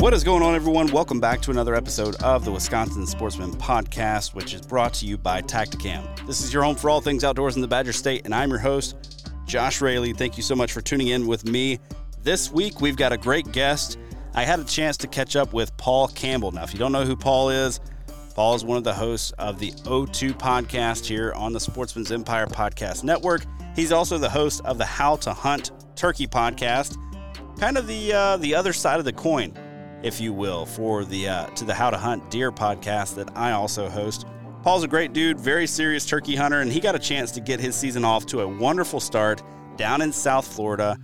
What is going on, everyone? Welcome back to another episode of the Wisconsin Sportsman Podcast, which is brought to you by Tactacam. This is your home for all things outdoors in the Badger State, and I'm your host, Josh Raley. Thank you so much for tuning in with me. This week, we've got a great guest. I had a chance to catch up with Paul Campbell. Now, if you don't know who Paul is, Paul is one of the hosts of the O2 podcast here on the Sportsman's Empire Podcast Network. He's also the host of the How to Hunt Turkey podcast, kind of the uh, the other side of the coin if you will, for the uh, to the How to Hunt Deer podcast that I also host. Paul's a great dude, very serious turkey hunter, and he got a chance to get his season off to a wonderful start down in South Florida.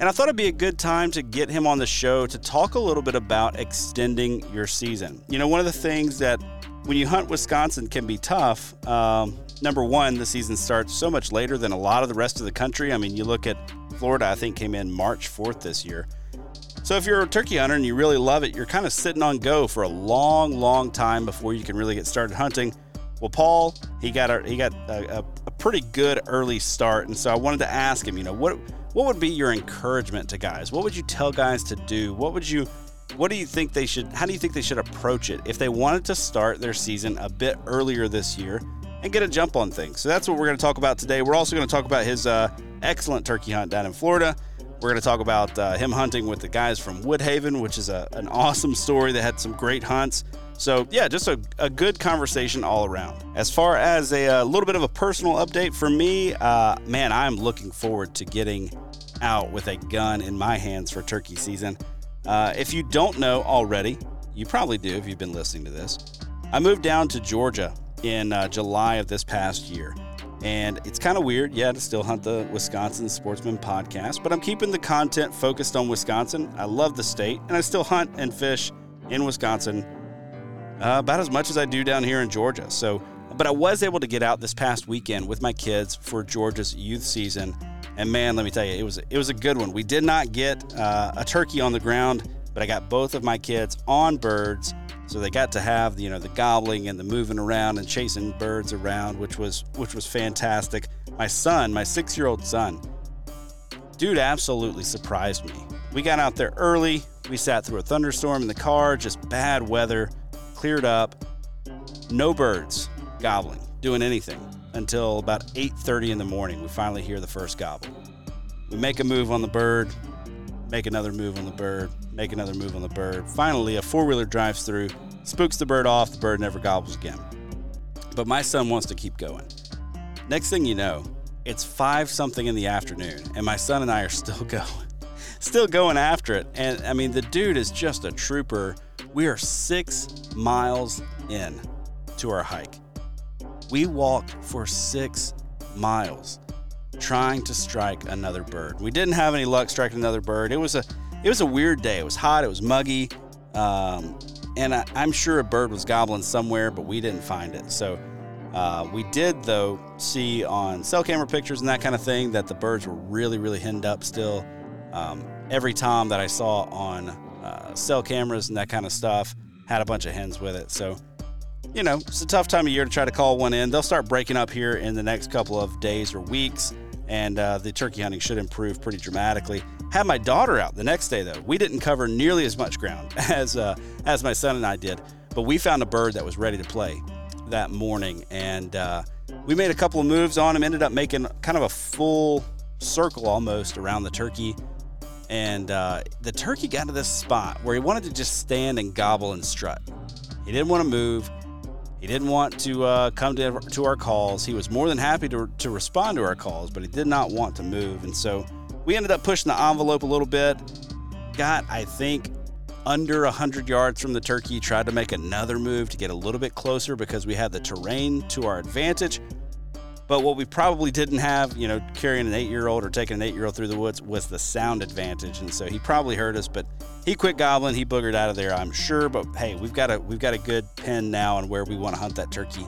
And I thought it'd be a good time to get him on the show to talk a little bit about extending your season. You know, one of the things that when you hunt Wisconsin can be tough. Um, number one, the season starts so much later than a lot of the rest of the country. I mean, you look at Florida, I think came in March 4th this year. So if you're a turkey hunter and you really love it, you're kind of sitting on go for a long, long time before you can really get started hunting. Well, Paul, he got a he got a, a, pretty good early start, and so I wanted to ask him, you know, what what would be your encouragement to guys? What would you tell guys to do? What would you what do you think they should how do you think they should approach it if they wanted to start their season a bit earlier this year and get a jump on things? So that's what we're going to talk about today. We're also going to talk about his uh, excellent turkey hunt down in Florida. We're going to talk about uh, him hunting with the guys from Woodhaven, which is a, an awesome story that had some great hunts. So, yeah, just a, a good conversation all around. As far as a, a uh, little bit of a personal update for me, uh, man, I'm looking forward to getting out with a gun in my hands for turkey season. Uh, if you don't know already, you probably do if you've been listening to this. I moved down to Georgia in uh, July of this past year. And it's kind of weird, yeah, to still hunt the Wisconsin Sportsman podcast, but I'm keeping the content focused on Wisconsin. I love the state, and I still hunt and fish in Wisconsin uh, about as much as I do down here in Georgia. So, but I was able to get out this past weekend with my kids for Georgia's youth season, and man, let me tell you, it was it was a good one. We did not get uh, a turkey on the ground, but I got both of my kids on birds so they got to have you know the gobbling and the moving around and chasing birds around, which was which was fantastic. My son, my six-year-old son, dude, absolutely surprised me. We got out there early. We sat through a thunderstorm in the car, just bad weather, cleared up, no birds gobbling, doing anything until about 8:30 in the morning. We finally hear the first gobble. We make a move on the bird, make another move on the bird, make another move on the bird. Finally, a four wheeler drives through, spooks the bird off, the bird never gobbles again. But my son wants to keep going. Next thing you know, it's five something in the afternoon, and my son and I are still going, still going after it. And I mean, the dude is just a trooper. We are six miles in to our hike. We walked for six miles trying to strike another bird. We didn't have any luck striking another bird. It was a it was a weird day. It was hot. It was muggy, um, and I, am sure a bird was gobbling somewhere, but we didn't find it. So uh, we did though see on cell camera pictures and that kind of thing that the birds were really really henned up still. Um, every tom that I saw on uh, cell cameras and that kind of stuff had a bunch of hens with it. So you know, it's a tough time of year to try to call one in. They'll start breaking up here in the next couple of days or weeks, and uh, the turkey hunting should improve pretty dramatically. Had my daughter out the next day though. We didn't cover nearly as much ground as uh, as my son and I did, but we found a bird that was ready to play that morning, and uh, we made a couple of moves on him. Ended up making kind of a full circle almost around the turkey and uh, the turkey got to this spot where he wanted to just stand and gobble and strut. He didn't want to move. He didn't want to uh, come to, to our calls. He was more than happy to, to respond to our calls, but he did not want to move. And so we ended up pushing the envelope a little bit. Got, I think, under 100 yards from the turkey. Tried to make another move to get a little bit closer because we had the terrain to our advantage. But what we probably didn't have, you know, carrying an eight year old or taking an eight year old through the woods was the sound advantage. And so he probably heard us, but he quit gobbling. He boogered out of there, I'm sure. But hey, we've got a we've got a good pin now on where we want to hunt that turkey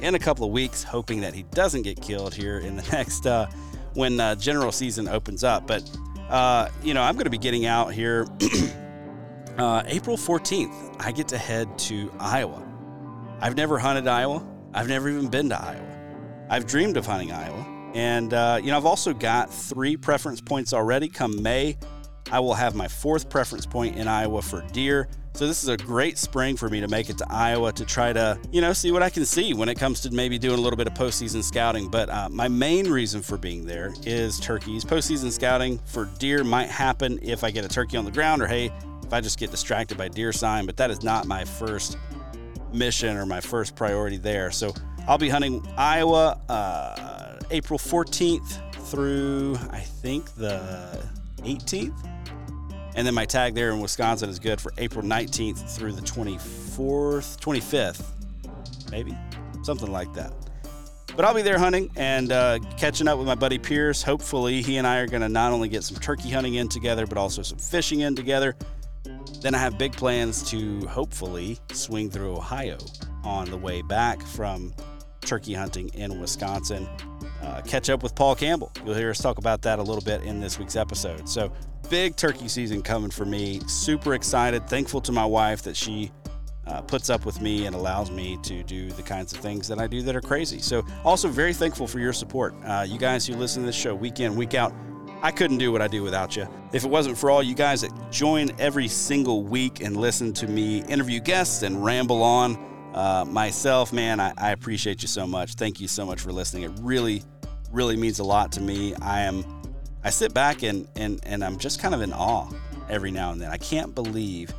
in a couple of weeks, hoping that he doesn't get killed here in the next uh, when uh, general season opens up. But uh, you know, I'm going to be getting out here uh, April 14th. I get to head to Iowa. I've never hunted Iowa. I've never even been to Iowa. I've dreamed of hunting Iowa. And, uh, you know, I've also got three preference points already. Come May, I will have my fourth preference point in Iowa for deer. So this is a great spring for me to make it to Iowa to try to, you know, see what I can see when it comes to maybe doing a little bit of postseason scouting. But uh, my main reason for being there is turkeys. Postseason scouting for deer might happen if I get a turkey on the ground or, hey, if I just get distracted by deer sign. But that is not my first mission or my first priority there. So I'll be hunting Iowa uh, April 14th through I think the 18th. And then my tag there in Wisconsin is good for April 19th through the 24th, 25th, maybe something like that. But I'll be there hunting and uh, catching up with my buddy Pierce. Hopefully, he and I are going to not only get some turkey hunting in together, but also some fishing in together. Then I have big plans to hopefully swing through Ohio on the way back from turkey hunting in Wisconsin. Uh, catch up with Paul Campbell. You'll hear us talk about that a little bit in this week's episode. So, big turkey season coming for me. Super excited. Thankful to my wife that she uh, puts up with me and allows me to do the kinds of things that I do that are crazy. So, also very thankful for your support. Uh, you guys who listen to this show week in, week out. I couldn't do what I do without you. If it wasn't for all you guys that join every single week and listen to me interview guests and ramble on, uh, myself, man, I, I appreciate you so much. Thank you so much for listening. It really, really means a lot to me. I am, I sit back and and and I'm just kind of in awe every now and then. I can't believe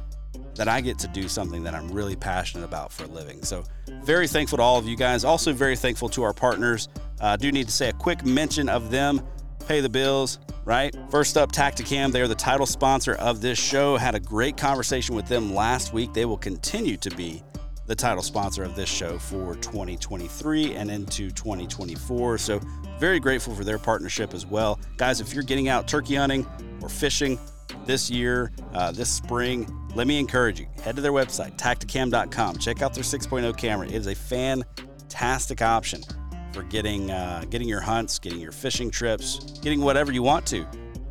that I get to do something that I'm really passionate about for a living. So, very thankful to all of you guys. Also, very thankful to our partners. I uh, do need to say a quick mention of them. Pay the bills, right? First up, Tactacam. They're the title sponsor of this show. Had a great conversation with them last week. They will continue to be the title sponsor of this show for 2023 and into 2024. So, very grateful for their partnership as well. Guys, if you're getting out turkey hunting or fishing this year, uh, this spring, let me encourage you head to their website, tactacam.com. Check out their 6.0 camera. It is a fantastic option for getting uh, getting your hunts, getting your fishing trips, getting whatever you want to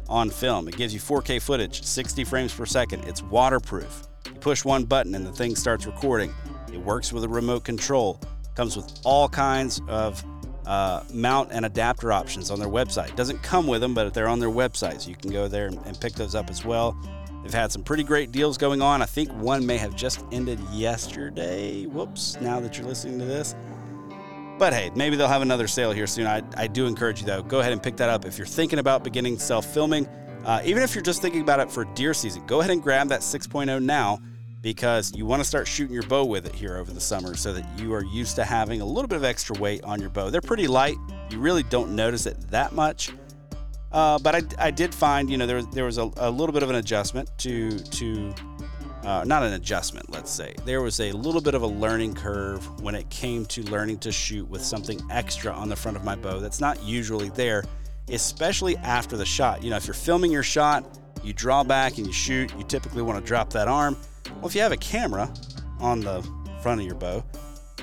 on film. It gives you 4K footage, 60 frames per second. It's waterproof. You push one button and the thing starts recording. It works with a remote control. Comes with all kinds of uh, mount and adapter options on their website. Doesn't come with them, but they're on their website, so you can go there and, pick those up as well. They've had some pretty great deals going on. I think one may have just ended yesterday. Whoops, now that you're listening to this. But hey, maybe they'll have another sale here soon. I, I do encourage you, though, go ahead and pick that up. If you're thinking about beginning self filming, uh, even if you're just thinking about it for deer season, go ahead and grab that 6.0 now because you want to start shooting your bow with it here over the summer so that you are used to having a little bit of extra weight on your bow. They're pretty light. You really don't notice it that much. Uh, but I, I, did find, you know, there, there was a, a, little bit of an adjustment to, to uh, not an adjustment, let's say. There was a little bit of a learning curve when it came to learning to shoot with something extra on the front of my bow that's not usually there, especially after the shot. You know, if you're filming your shot, you draw back and you shoot, you typically want to drop that arm. Well, if you have a camera on the front of your bow,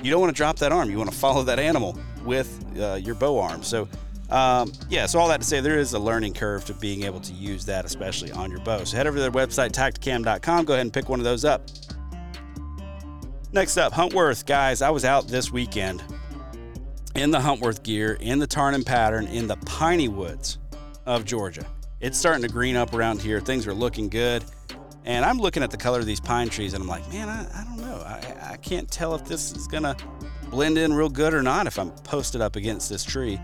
you don't want to drop that arm. You want to follow that animal with uh, your bow arm. So, um, yeah, so all that to say, there is a learning curve to being able to use that, especially on your bow. So head over to their website, tactacam.com. Go ahead and pick one of those up. Next up, Huntworth. Guys, I was out this weekend in the Huntworth gear, in the Tarnen pattern, in the piney woods of Georgia. It's starting to green up around here. Things are looking good. And I'm looking at the color of these pine trees and I'm like, man, I, I don't know. I, I can't tell if this is going to blend in real good or not if I'm posted up against this tree.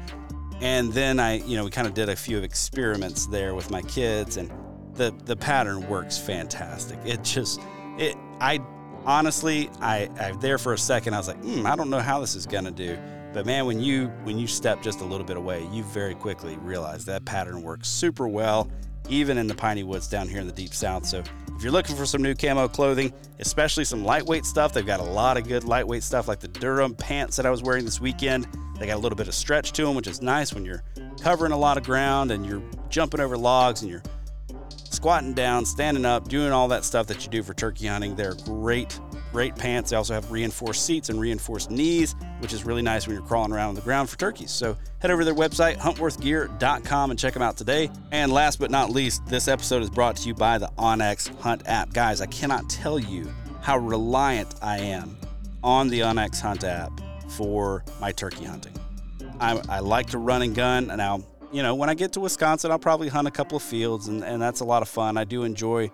And then I, you know, we kind of did a few experiments there with my kids and the, the pattern works fantastic. It just, it, I honestly, I, I there for a second, I was like, hmm, I don't know how this is going to do. But man, when you when you step just a little bit away, you very quickly realize that pattern works super well, even in the piney woods down here in the deep south. So if you're looking for some new camo clothing, especially some lightweight stuff, they've got a lot of good lightweight stuff like the Durham pants that I was wearing this weekend. They got a little bit of stretch to them, which is nice when you're covering a lot of ground and you're jumping over logs and you're squatting down, standing up, doing all that stuff that you do for turkey hunting. They're great Great pants. They also have reinforced seats and reinforced knees, which is really nice when you're crawling around on the ground for turkeys. So head over to their website, huntworthgear.com, and check them out today. And last but not least, this episode is brought to you by the onX Hunt app. Guys, I cannot tell you how reliant I am on the onX Hunt app for my turkey hunting. I, I like to run and gun. And now, you know, when I get to Wisconsin, I'll probably hunt a couple of fields, and, and that's a lot of fun. I do enjoy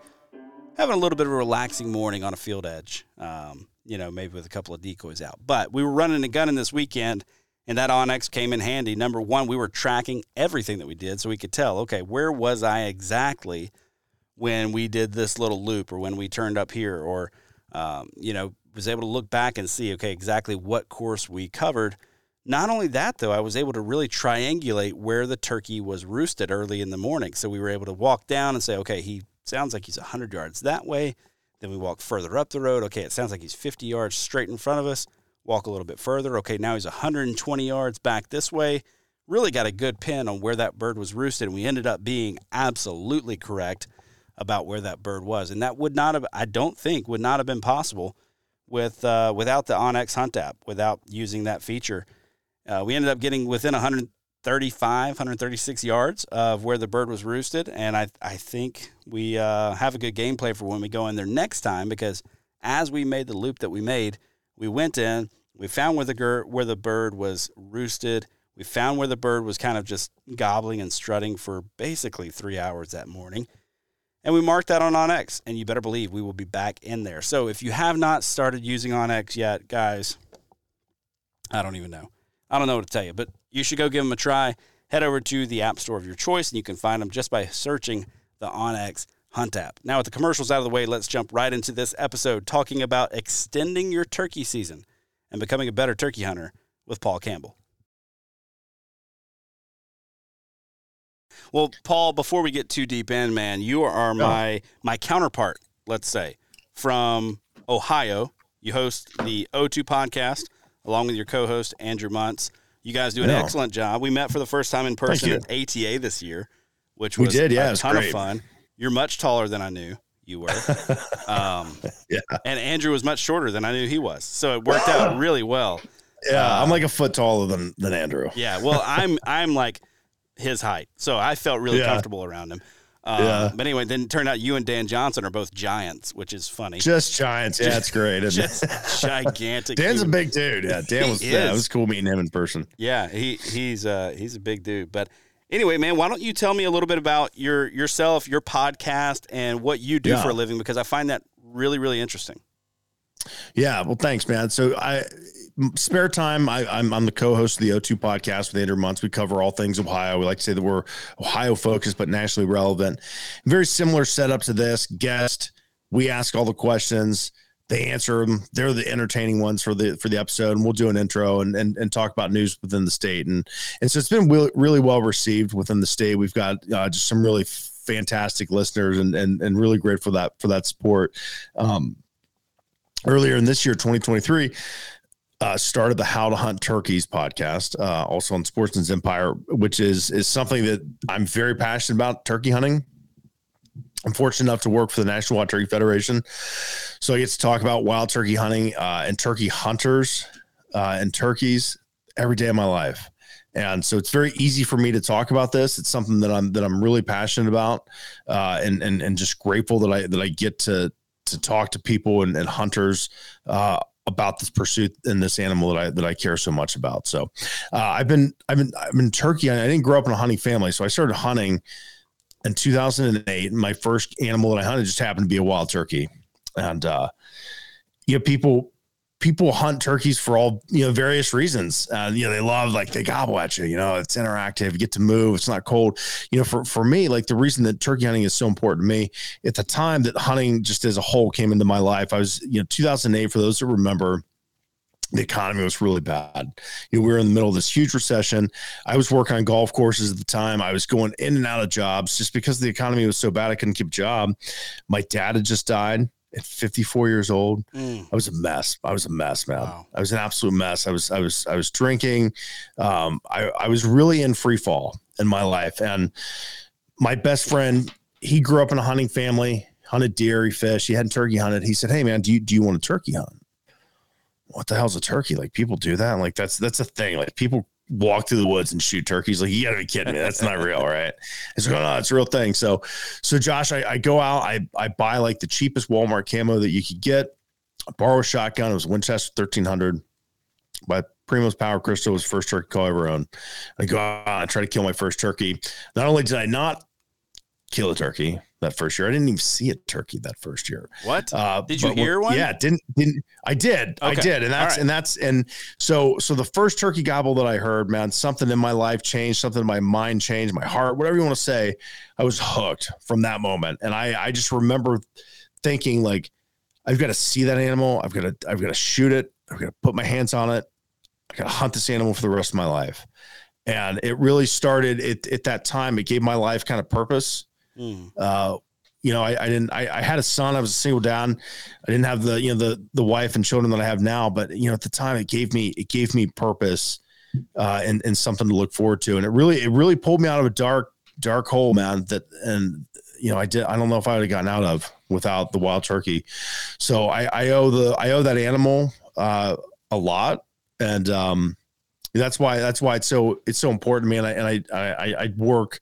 having a little bit of a relaxing morning on a field edge. Um, you know, maybe with a couple of decoys out. But we were running a gun in this weekend, and that onX came in handy. Number one, we were tracking everything that we did, so we could tell, okay, where was I exactly when we did this little loop, or when we turned up here, or um, you know, was able to look back and see, okay, exactly what course we covered. Not only that, though, I was able to really triangulate where the turkey was roosted early in the morning. So we were able to walk down and say, okay, he sounds like he's 100 yards that way. Then we walk further up the road. Okay, it sounds like he's 50 yards straight in front of us. Walk a little bit further. Okay, now he's 120 yards back this way. Really got a good pin on where that bird was roosted. And we ended up being absolutely correct about where that bird was. And that would not have, I don't think, would not have been possible with uh, without the onX Hunt app, without using that feature. Uh, we ended up getting within 100, 135, 136 yards of where the bird was roosted. And I, I think we uh, have a good gameplay for when we go in there next time because as we made the loop that we made, we went in, we found where the, where the bird was roosted. We found where the bird was kind of just gobbling and strutting for basically three hours that morning. And we marked that on onX, and you better believe we will be back in there. So if you have not started using onX yet, guys, I don't even know. I don't know what to tell you, but you should go give them a try. Head over to the app store of your choice, and you can find them just by searching the onX Hunt app. Now, with the commercials out of the way, let's jump right into this episode talking about extending your turkey season and becoming a better turkey hunter with Paul Campbell. Well, Paul, before we get too deep in, man, you are my my counterpart, let's say, from Ohio. You host the O2 podcast along with your co-host Andrew Muntz. You guys do an yeah. excellent job. We met for the first time in person at ATA this year, which was we did, yeah, a ton great. of fun. You're much taller than I knew you were. Um, yeah. And Andrew was much shorter than I knew he was. So it worked out really well. Yeah, uh, I'm like a foot taller than than Andrew. Yeah, well, I'm I'm like his height, so I felt really yeah. comfortable around him. Uh, yeah. But anyway, then it turned out you and Dan Johnson are both giants, which is funny. Just giants. Yeah, it's great. Just gigantic. Dan's a big dude. Yeah, Dan was. Yeah, it was cool meeting him in person. Yeah, he he's uh he's a big dude. But anyway, man, why don't you tell me a little bit about your yourself, your podcast, and what you do yeah. for a living? Because I find that really really interesting. Yeah, well, thanks, man. So I spare time, I, am I'm the co-host of the O2 podcast with Andrew Muntz. We cover all things Ohio. We like to say that we're Ohio focused, but nationally relevant. Very similar setup to this. Guest, we ask all the questions. They answer them. They're the entertaining ones for the for the episode, and we'll do an intro and and, and talk about news within the state. And and so it's been really, really well received within the state. We've got uh, just some really fantastic listeners, and and and really grateful for that for that support. Um, earlier in this year, 2023 uh, started the How to Hunt Turkeys podcast, uh, also on Sportsman's Empire, which is is something that I'm very passionate about turkey hunting. I'm fortunate enough to work for the National Wild Turkey Federation, so I get to talk about wild turkey hunting uh, and turkey hunters uh, and turkeys every day of my life. And so it's very easy for me to talk about this. It's something that I'm that I'm really passionate about, uh, and and and just grateful that I that I get to to talk to people and, and hunters uh, about this pursuit and this animal that I that I care so much about. So uh, I've been I've been I've been turkey. I didn't grow up in a hunting family, so I started hunting in 2008. My first animal that I hunted just happened to be a wild turkey, and uh, you know people people hunt turkeys for all you know various reasons. Uh, you know, they love like they gobble at you. You know, it's interactive. You get to move. It's not cold. You know, for for me, like the reason that turkey hunting is so important to me at the time that hunting just as a whole came into my life. I was you know 2008. For those that remember. The economy was really bad. You know, we were in the middle of this huge recession. I was working on golf courses at the time. I was going in and out of jobs just because the economy was so bad. I couldn't keep a job. My dad had just died at 54 years old. Mm. I was a mess. I was a mess, man. Wow. I was an absolute mess. I was, I was, I was drinking. Um, I, I was really in free fall in my life. And my best friend, he grew up in a hunting family, hunted deer, he fished, he hadn't turkey hunted. He said, Hey man, do you, do you want a turkey hunt? What the hell's a turkey? Like people do that. like that's, that's a thing. Like people walk through the woods and shoot turkeys. Like, you gotta be kidding me. That's not real, right? It's going, oh, it's a real thing. So, so Josh, I, I, go out, I, I buy like the cheapest Walmart camo that you could get. I borrow a shotgun. It was Winchester 1300 by Primos Power Crystal was first turkey call I ever owned. I go out, I try to kill my first turkey. Not only did I not kill a turkey, that first year. I didn't even see a turkey that first year. What? Uh, did you hear one? Yeah, didn't didn't I did. Okay. I did. And that's right. and that's and so so the first turkey gobble that I heard, man, something in my life changed, something in my mind changed, my heart, whatever you want to say. I was hooked from that moment. And I I just remember thinking like I've got to see that animal. I've got to I've got to shoot it. I've got to put my hands on it. I got to hunt this animal for the rest of my life. And it really started it, at that time. It gave my life kind of purpose Mm. Uh, you know, I, I didn't, I, I, had a son, I was single dad. I didn't have the, you know, the, the wife and children that I have now, but you know, at the time it gave me, it gave me purpose, uh, and, and something to look forward to. And it really, it really pulled me out of a dark, dark hole, man, that, and, you know, I did, I don't know if I would have gotten out of without the wild turkey. So I, I owe the, I owe that animal, uh, a lot. And, um, that's why, that's why it's so, it's so important to me. And I, and I, I, I work,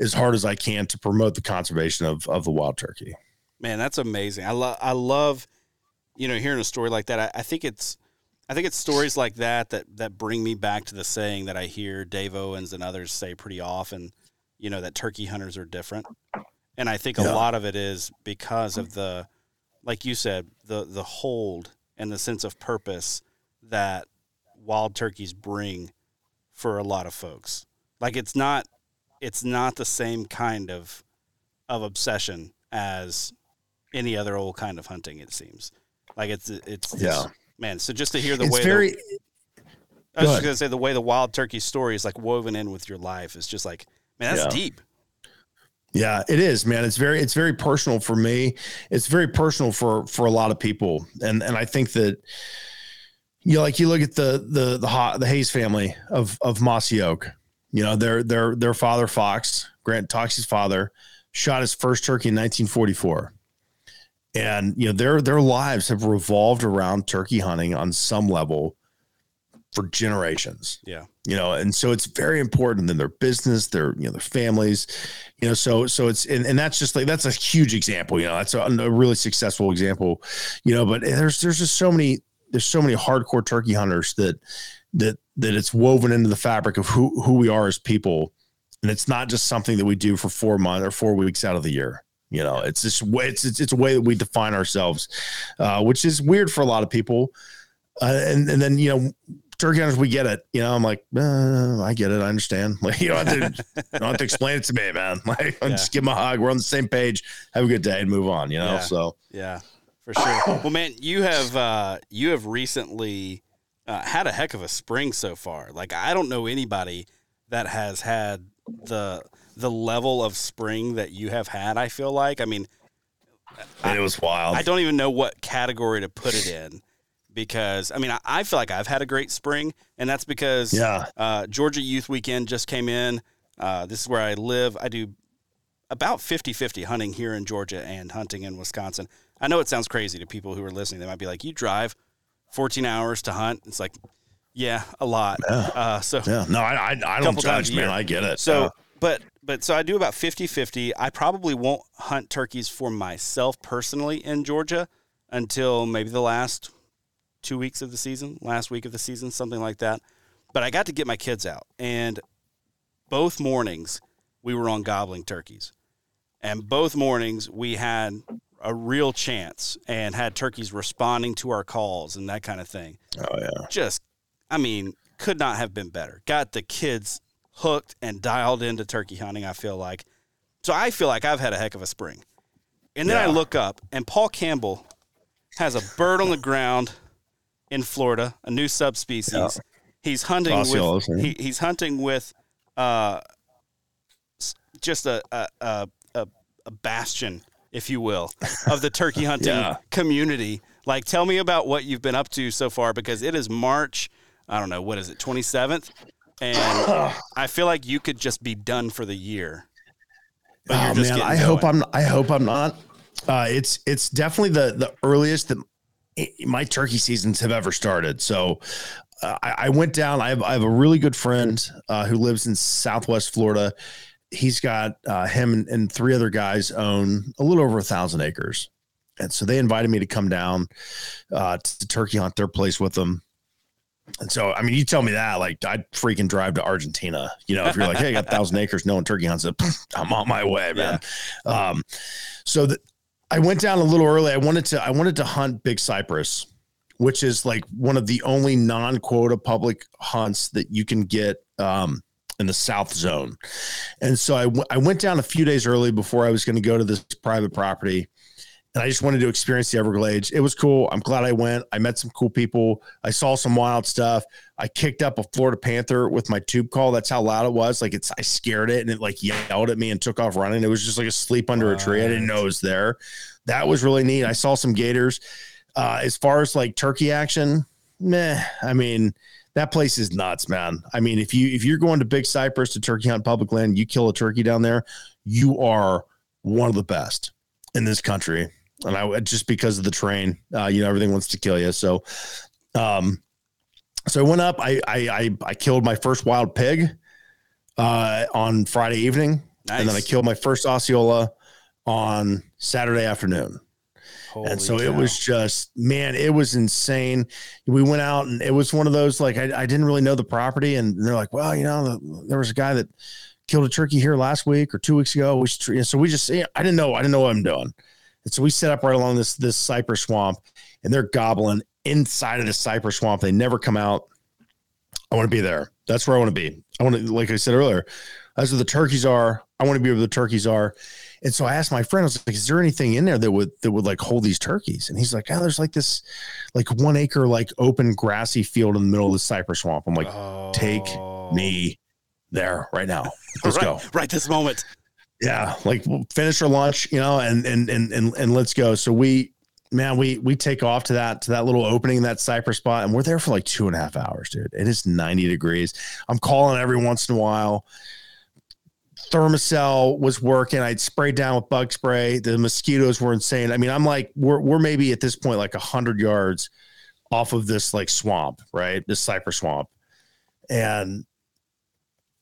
as hard as I can to promote the conservation of of the wild turkey. Man, that's amazing. I love I love you know hearing a story like that. I, I, think it's I think it's stories like that that that bring me back to the saying that I hear Dave Owens and others say pretty often. You know that turkey hunters are different, and I think a yeah. lot of it is because of the, like you said, the the hold and the sense of purpose that wild turkeys bring for a lot of folks. Like it's not it's not the same kind of of obsession as any other old kind of hunting. It seems like it's it's, yeah, man. So just to hear the it's way very. The, I was just gonna say the way the wild turkey story is like woven in with your life is just like man, that's yeah. deep. Yeah, it is, man. It's very it's very personal for me. It's very personal for for a lot of people, and and I think that you know, like you look at the the the the Haas family of of Mossy Oak you know, their their their father Fox, Grant Toxey's father, shot his first turkey in 1944. And you know, their their lives have revolved around turkey hunting on some level for generations. Yeah. You know, and so it's very important in their business, their, you know, their families, you know, so, so it's, and, and that's just like, that's a huge example, you know, that's a, a really successful example, you know, but there's, there's just so many, there's so many hardcore turkey hunters that, that that it's woven into the fabric of who who we are as people. And it's not just something that we do for four months or four weeks out of the year you know it's just way it's it's, it's a way that we define ourselves uh, which is weird for a lot of people. Uh, and and then you know turkey hunters we get it you know i'm like uh, i get it i understand. Like you don't have to, don't have to explain it to me man. Like yeah. just give him a hug we're on the same page have a good day and move on you know yeah. so. Yeah for sure. Well man you have uh you have recently uh, had a heck of a spring so far. Like I don't know anybody that has had the the level of spring that you have had. I feel like. I mean, I, it was wild. I don't even know what category to put it in because I mean I, I feel like I've had a great spring, and that's because yeah. Uh, Georgia Youth Weekend just came in. Uh, this is where I live. I do about 50-50 hunting here in Georgia and hunting in Wisconsin. I know it sounds crazy to people who are listening. They might be like, "You drive 14 hours to hunt. It's like, yeah, a lot. Yeah. Uh, so yeah, no, I, I, I don't judge, man. I get it. So, uh, but, but so I do about 50, 50. I probably won't hunt turkeys for myself personally in Georgia until maybe the last two weeks of the season, last week of the season, something like that. But I got to get my kids out, and both mornings we were on gobbling turkeys, and both mornings we had a real chance and had turkeys responding to our calls and that kind of thing. Oh yeah. Just, I mean, could not have been better. Got the kids hooked and dialed into turkey hunting. I feel like, so I feel like I've had a heck of a spring. And then I look up, and Paul Campbell has a bird on the ground in Florida, a new subspecies. Yeah. He's hunting Osceolas, with he, he's hunting with uh, just a, a a a bastion, if you will, of the turkey hunting Yeah. community. Like, tell me about what you've been up to so far because it is March. I don't know what is it, twenty seventh, and I feel like you could just be done for the year. But you're Oh just man, I hope. I'm. I hope I'm not. Uh, it's it's definitely the the earliest that my turkey seasons have ever started. So uh, I, I went down. I have I have a really good friend uh, who lives in Southwest Florida. He's got uh, him and, and three other guys own a little over a thousand acres, and so they invited me to come down uh, to, turkey hunt their place with them. And so, I mean, you tell me that, like, I'd freaking drive to Argentina. You know, if you're like, hey, I got a thousand acres, no one turkey hunts it, I'm on my way, man. Um, so that I went down a little early. I wanted to, I wanted to hunt Big Cypress, which is like one of the only non-quota public hunts that you can get um, in the South Zone. And so I, w- I went down a few days early before I was going to go to this private property and I just wanted to experience the Everglades. It was cool. I'm glad I went. I met some cool people. I saw some wild stuff. I kicked up a Florida Panther with my tube call. That's how loud it was. Like it's, I scared it and it like yelled at me and took off running. It was just like asleep under a tree. I didn't know it was there. That was really neat. I saw some gators. Uh, as far as like turkey action, meh. I mean, that place is nuts, man. I mean, if you if you're going to Big Cypress to turkey hunt public land, you kill a turkey down there, you are one of the best in this country and I just because of the train, uh, you know, everything wants to kill you. So, um, so I went up. I I I, I killed my first wild pig uh, on Friday evening, and then I killed my first Osceola on Saturday afternoon. Holy and so it was just man, it was insane. We went out, and it was one of those like I, I didn't really know the property, and they're like, well, you know, the, there was a guy that killed a turkey here last week or two weeks ago. We should, so we just I didn't know I didn't know what I'm doing. And so we set up right along this this cypress swamp, and they're gobbling inside of the cypress swamp. They never come out. I want to be there. That's where I want to be. I want to, like I said earlier, that's where the turkeys are. I want to be where the turkeys are. And so I asked my friend, I was like, "Is there anything in there that would that would like hold these turkeys?" And he's like, "Oh, there's like this, like one acre like open grassy field in the middle of the cypress swamp." I'm like, "Take Oh. me there right now. Let's right, go." right this moment. yeah like we'll finish our lunch you know and and and and, and let's go so we man we we take off to that to that little opening that cypress spot and we're there for like two and a half hours dude it is 90 degrees i'm calling every once in a while Thermacell was working i'd sprayed down with bug spray the mosquitoes were insane i mean i'm like we're, we're maybe at this point like 100 yards off of this like swamp right this cypress swamp and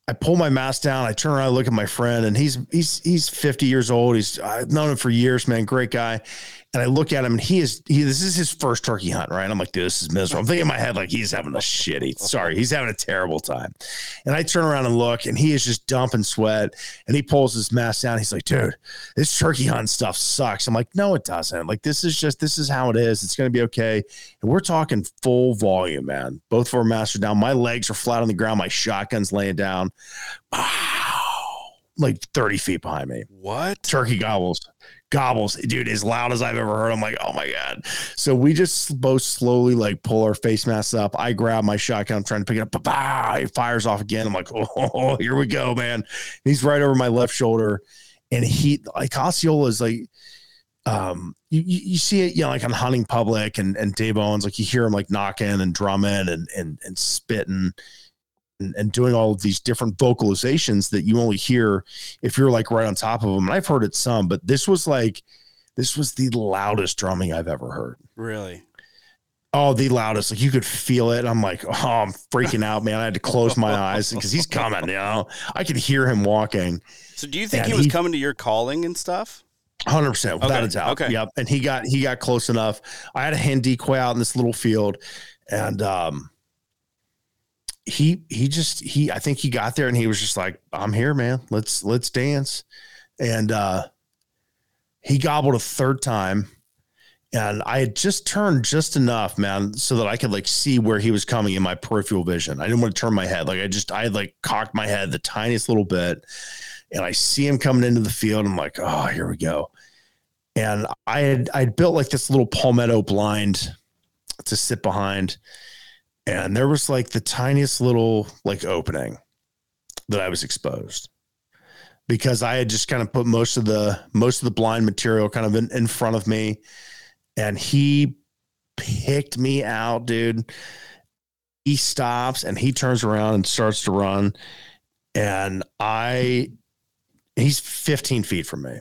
I pull my mask down. I turn around, I look at my friend, and he's he's he's 50 years old. He's I've known him for years, man. Great guy. And I look at him, and he is he. This is his first turkey hunt, right? I'm like, dude, this is miserable. I'm thinking in my head like he's having a shitty. Sorry, he's having a terrible time. And I turn around and look, and he is just dumping sweat. And he pulls his mask down. He's like, dude, this turkey hunt stuff sucks. I'm like, no, it doesn't. Like this is just this is how it is. It's gonna be okay. And we're talking full volume, man. Both of our masks are down. My legs are flat on the ground. My shotgun's laying down. Wow. Like 30 feet behind me. What? Turkey gobbles. Gobbles, dude, as loud as I've ever heard. I'm like, oh my God. So we just both slowly like pull our face masks up. I grab my shotgun, I'm trying to pick it up. Bah, it fires off again. I'm like, oh, here we go, man. He's right over my left shoulder. And he like Osceola is like um you, you see it you know like on hunting public and and Dave Owens like you hear him like knocking and drumming and and and spitting and, and doing all of these different vocalizations that you only hear if you're like right on top of them. And I've heard it some, but this was like this was the loudest drumming I've ever heard. Really? Oh, the loudest. Like you could feel it. I'm like, oh, I'm freaking out, man. I had to close my eyes because he's coming, you know. I could hear him walking. So do you think he was he- coming to your calling and stuff? Hundred percent, without Okay, a doubt. okay. Yep. And he got he got close enough. I had a hen decoy out in this little field, and um, he he just he I think he got there and he was just like, "I'm here, man. Let's let's dance." And uh, he gobbled a third time, and I had just turned just enough, man, so that I could like see where he was coming in my peripheral vision. I didn't want to turn my head. Like I just I had like cocked my head the tiniest little bit, and I see him coming into the field. I'm like, oh, here we go. And I had I'd built like this little palmetto blind to sit behind, and there was like the tiniest little like opening that I was exposed because I had just kind of put most of the most of the blind material kind of in, in front of me, and he picked me out, dude. He stops and he turns around and starts to run, and I he's 15 feet from me.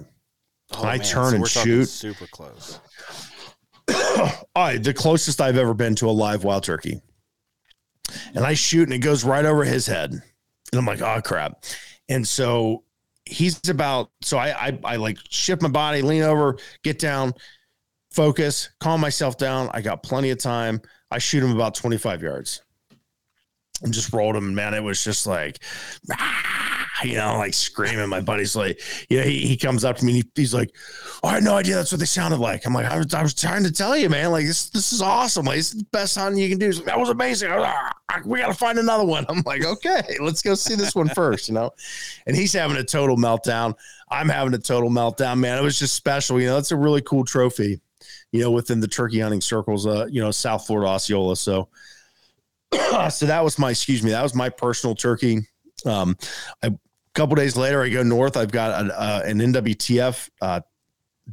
Oh, I turn and shoot. Super close. I the closest I've ever been to a live wild turkey. And I shoot and it goes right over his head. And I'm like, oh crap. And so he's about so I I, I like shift my body, lean over, get down, focus, calm myself down. I got plenty of time. I shoot him about 25 yards. And just rolled him, man. It was just like, "Ah," you know, like screaming. My buddy's like, you know, he, he comes up to me and he, he's like, oh, I had no idea that's what they sounded like. I'm like, I was, I was trying to tell you, man, like this, this is awesome. Like, is the best sound you can do. Like, that was amazing. Was "Ah, we got to find another one. I'm like, okay, let's go see this one first, you know? And he's having a total meltdown. I'm having a total meltdown, man. It was just special. You know, it's a really cool trophy, you know, within the turkey hunting circles, uh, you know, South Florida Osceola. So, so that was my, excuse me, that was my personal turkey. Um, I, a couple days later, I go north. I've got an, uh, an NWTF uh,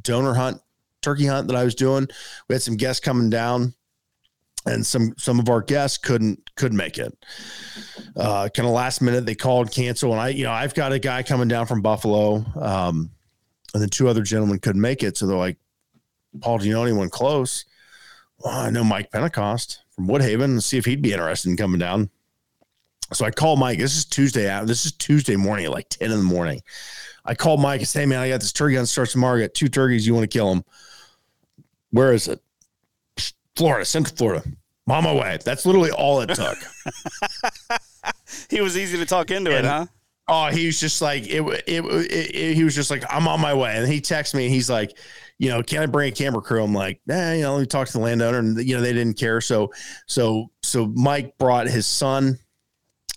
donor hunt, turkey hunt that I was doing. We had some guests coming down, and some some of our guests couldn't couldn't make it. Uh, kind of last minute, they called cancel, and I you know I've got a guy coming down from Buffalo, um, and then two other gentlemen couldn't make it, so they're like, Paul, do you know anyone close? Well, I know Mike Pentecost from Woodhaven. Let's see if he'd be interested in coming down. So I call Mike. This is Tuesday out. This is Tuesday morning at like 10 in the morning. I called Mike and say, hey, man, I got this turkey on starts tomorrow. I got two turkeys. You want to kill them? Where is it? Florida, Central Florida. I'm on my way. That's literally all it took. He was easy to talk into it, huh? Oh, he was just like it, it, it, it- He was just like, I'm on my way, and he texts me. and He's like, you know, can I bring a camera crew? I'm like, nah, you know, let me talk to the landowner, and you know, they didn't care. So, so, so Mike brought his son,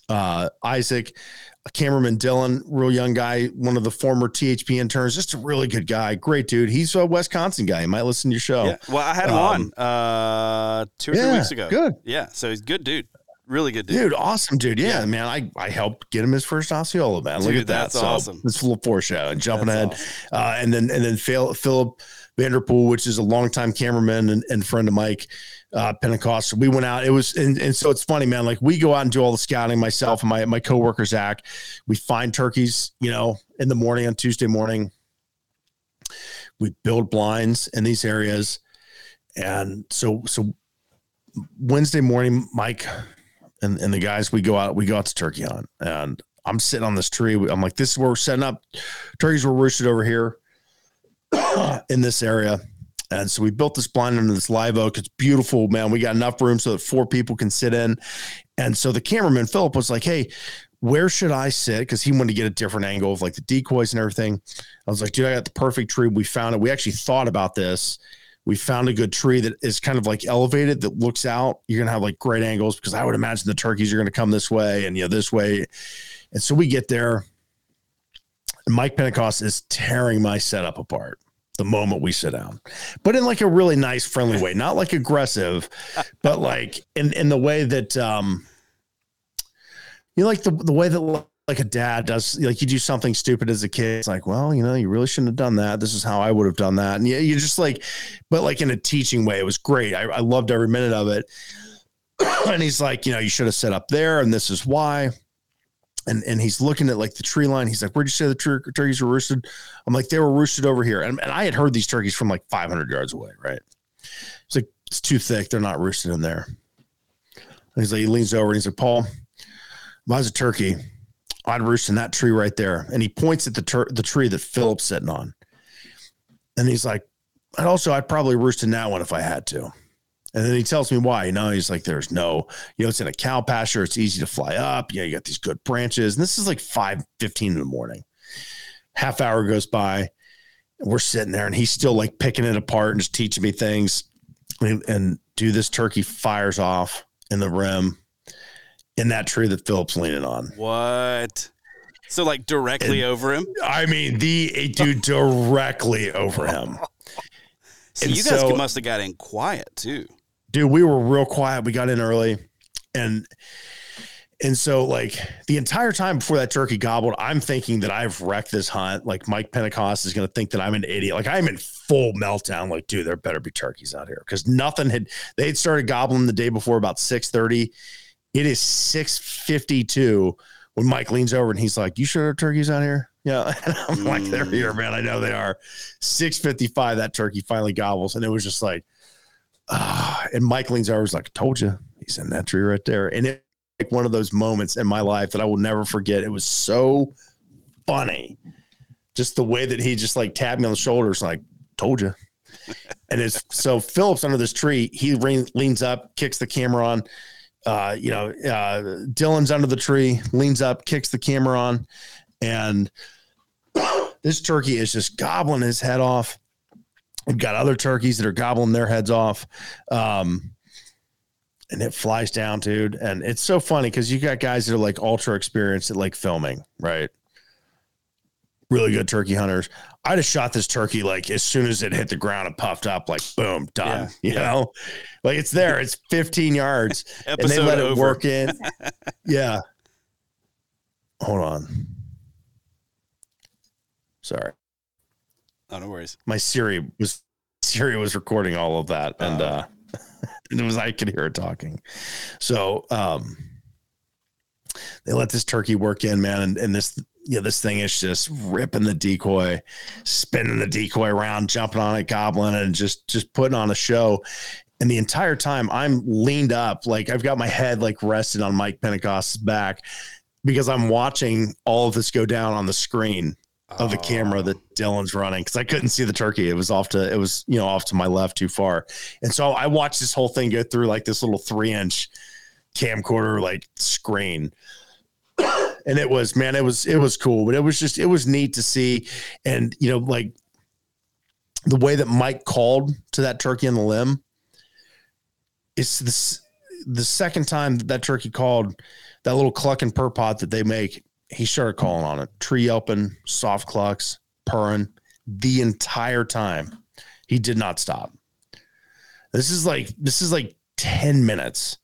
uh, Isaac, a cameraman Dylan, real young guy, one of the former THP interns, just a really good guy, great dude. He's a Wisconsin guy. He might listen to your show. Yeah. Well, I had him Um, on uh, two or three weeks ago. good. Yeah. So he's a good dude. Really good dude. Dude, awesome, dude. Yeah, Yeah. man. I, I helped get him his first Osceola, man. Look Dude, at that. that's awesome. It's a little foreshadow. Jumping That's ahead. awesome. Uh, and then and then Phil, Philip Vanderpool, which is a longtime cameraman and, and friend of Mike uh, Pentecost. We went out. It was and, and so it's funny, man. Like we go out and do all the scouting, myself and my my coworker Zach. We find turkeys, you know, in the morning on Tuesday morning. We build blinds in these areas. And so so Wednesday morning, Mike and, and the guys, we go out, we go out to turkey hunt. And I'm sitting on this tree. I'm like, this is where we're setting up. Turkeys were roosted over here in this area. And so we built this blind under this live oak. It's beautiful, man. We got enough room so that four people can sit in. And so the cameraman, Philip, was like, hey, where should I sit? Because he wanted to get a different angle of like the decoys and everything. I was like, dude, I got the perfect tree. We found it. We actually thought about this. We found a good tree that is kind of like elevated that looks out. You're gonna have like great angles because I would imagine the turkeys are gonna come this way and you know this way. And so we get there, Mike Pentecost is tearing my setup apart the moment we sit down, but in like a really nice, friendly way, not like aggressive, but like in in the way that um, you know, like the the way that like a dad does, like you do something stupid as a kid. It's like, well, you know, you really shouldn't have done that. This is how I would have done that, and yeah, you just like, but like in a teaching way, it was great. I, I loved every minute of it. and he's like, you know, you should have set up there, and this is why and and he's looking at like the tree line. He's like, "Where'd you say the tur- turkeys were roosted?" I'm like, "They were roosted over here," and, and I had heard these turkeys from like 500 yards away. Right? He's like, "It's too thick. They're not roosted in there." And he's like, he leans over and he's like, "Paul, was a turkey, I'd roost in that tree right there." And he points at the tur- the tree that Philip's sitting on. And he's like, and also I'd probably roost in that one if I had to. And then he tells me why. You know, he's like, there's no, you know, it's in a cow pasture. It's easy to fly up. Yeah, you got these good branches. And this is like 5 15 in the morning. Half hour goes by. We're sitting there and he's still like picking it apart and just teaching me things. And, and do this turkey fires off in the rim in that tree that Philip's leaning on. What? So like directly And- over him? I mean, the dude directly over him. So and you guys so- must have got in quiet too. Dude we were real quiet. We got in early. And and so like the entire time before that turkey gobbled i'm thinking that i've wrecked this hunt. Like mike pentecost is going to think that i'm an idiot. Like i'm in full meltdown. Like dude there better be turkeys out here. Because nothing had they had started gobbling the day before about 6.30 it is 6.52 when mike leans over and he's like you sure there are turkeys out here? Yeah. And i'm like they're here man. I know they are. 6.55 that turkey finally gobbles. And it was just like Ah, and Mike leans over, was like, "Told you, he's in that tree right there." And it like one of those moments in my life that I will never forget. It was so funny, just the way that he just like tapped me on the shoulders, like, "Told you." and it's so Phillips under this tree. He re- leans up, kicks the camera on. Uh, you know, uh, Dylan's under the tree, leans up, kicks the camera on, and this turkey is just gobbling his head off. We've got other turkeys that are gobbling their heads off. Um, and it flies down, dude. And it's so funny because you got guys that are like ultra experienced at like filming, right? Really good turkey hunters. I just shot this turkey like as soon as it hit the ground and puffed up, like boom, done. Yeah, you yeah. know, like it's there, it's 15 yards, and they let it work in. yeah. Hold on. Sorry Oh, no worries. my Siri was Siri was recording all of that, and Oh. uh, and it was I could hear it talking. So um, they let this turkey work in, man, and, and this yeah, this thing is just ripping the decoy, spinning the decoy around, jumping on it, gobbling, and just just putting on a show. And the entire time I'm leaned up, like I've got my head like rested on Mike Pentecost's back because I'm watching all of this go down on the screen of the camera that Dylan's running because I couldn't see the turkey. It was off to it was you know off to my left too far, and so I watched this whole thing go through like this little three inch camcorder like screen. And it was man, it was it was cool, but it was just it was neat to see, and you know like the way that Mike called to that turkey on the limb. It's this the second time that, that turkey called that little cluck and purr pot that they make he started calling on it tree yelping soft clucks purring the entire time he did not stop this is like this is like 10 minutes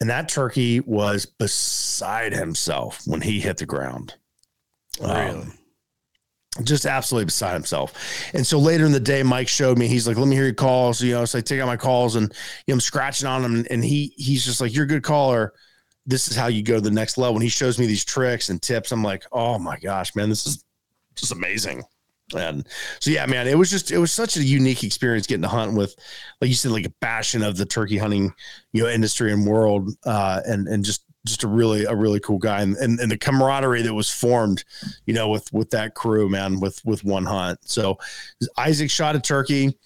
and that turkey was beside himself when he hit the ground Really? Um, just absolutely beside himself. And so later in the day, Mike showed me, he's like, let me hear your calls. You know, so I take out my calls and you know, I'm scratching on him. And he he's just like, You're a good caller. This is how you go to the next level. And he shows me these tricks and tips. I'm like, oh my gosh, man, this is just amazing. And so yeah, man, it was just it was such a unique experience getting to hunt with, like you said, like a passion of the turkey hunting, you know, industry and world. Uh and and just just a really a really cool guy and, and and the camaraderie that was formed you know, with with that crew, man, with with one hunt. So Isaac shot a turkey.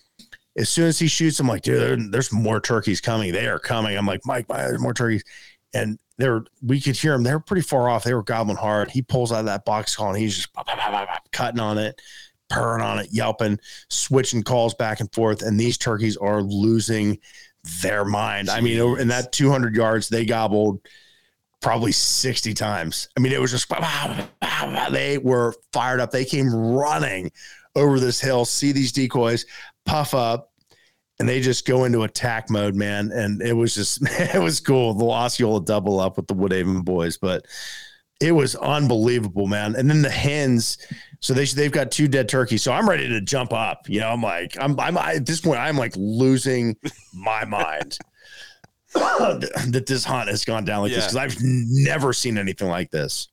As soon as he shoots, I'm like, dude, there- there's more turkeys coming. They are coming. I'm like, Mike, Mike, there's more turkeys. And they're we could hear them. They were pretty far off. They were gobbling hard. He pulls out of that box call and he's just pop, pop, pop, cutting on it, purring on it, yelping, switching calls back and forth. And these turkeys are losing their mind. I mean, in that 200 yards, they gobbled probably 60 times. I mean, it was just they were fired up. They came running over this hill, see these decoys, puff up, and they just go into attack mode, man. And it was just it was cool. The Osceola double up with the Woodhaven boys, but it was unbelievable, man. And then the hens, so they they've got two dead turkeys. So I'm ready to jump up. You know, I'm like, I'm I'm I, at this point, I'm like losing my mind. that this hunt has gone down like this because I've never seen anything like this.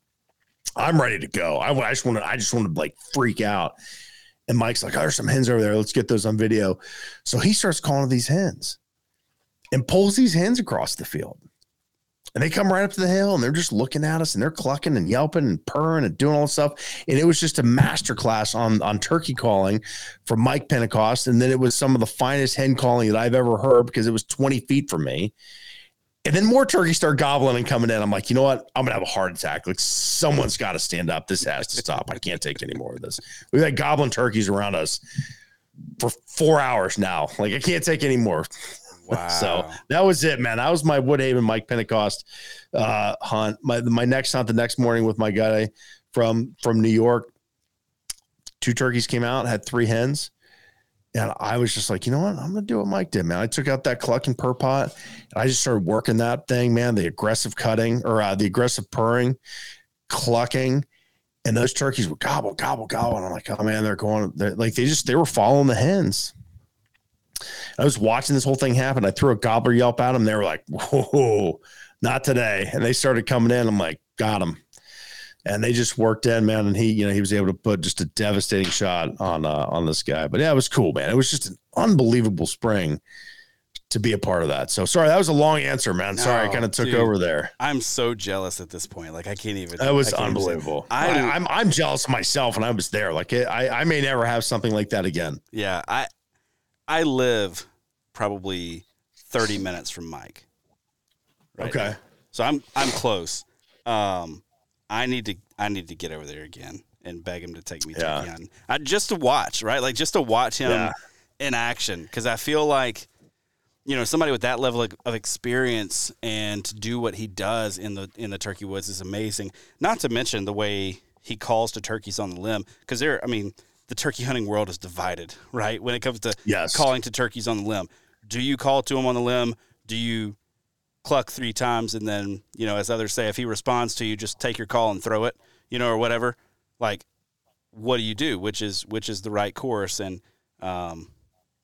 I'm ready to go. I, I just want to. I just want to like freak out. And Mike's like, "Oh, there's some hens over there. Let's get those on video." So he starts calling these hens, and pulls these hens across the field. And they come right up to the hill and they're just looking at us and they're clucking and yelping and purring and doing all this stuff. And it was just a masterclass on on turkey calling from Mike Pentecost. And then it was some of the finest hen calling that I've ever heard because it was 20 feet from me. And then more turkeys start gobbling and coming in. I'm like, you know what? I'm gonna have a heart attack. Like someone's got to stand up. This has to stop. I can't take any more of this. We've had gobbling turkeys around us for four hours now. Like I can't take any more. Wow. So that was it, man. That was my Woodhaven Mike Pentecost uh, hunt. My my next hunt the next morning with my guy from from New York. Two turkeys came out, had three hens. And I was just like, you know what? I'm gonna do what Mike did, man. I took out that cluck and purr pot and I just started working that thing, man. The aggressive cutting or uh, the aggressive purring, clucking, and those turkeys would gobble, gobble, gobble. And I'm like, oh man, they're going, they're, like they just they were following the hens. I was watching this whole thing happen. I threw a gobbler yelp at them. They were like, whoa, not today. And they started coming in. I'm like, got them. And they just worked in, man. And he, you know, he was able to put just a devastating shot on uh, on this guy. But yeah, it was cool, man. It was just an unbelievable spring to be a part of that. So sorry, that was a long answer, man. Sorry, I kind of took dude. over there. I'm so jealous at this point. Like I can't even. That was I can't even say- unbelievable. I, I, I'm I'm jealous myself, and I was there. Like it, I I may never have something like that again. yeah, I I live probably 30 minutes from Mike. right okay. now. So I'm I'm close. Um, I need to I need to get over there again and beg him to take me Yeah. hunting. I, just to watch, right? Like just to watch him Yeah. in action because I feel like you know somebody with that level of, of experience and to do what he does in the in the turkey woods is amazing. Not to mention the way he calls to turkeys on the limb because they're I mean the turkey hunting world is divided, right? When it comes to Yes. calling to turkeys on the limb, do you call to him on the limb? Do you cluck three times and then you know as others say if he responds to you just take your call and throw it you know or whatever like what do you do which is which is the right course and um,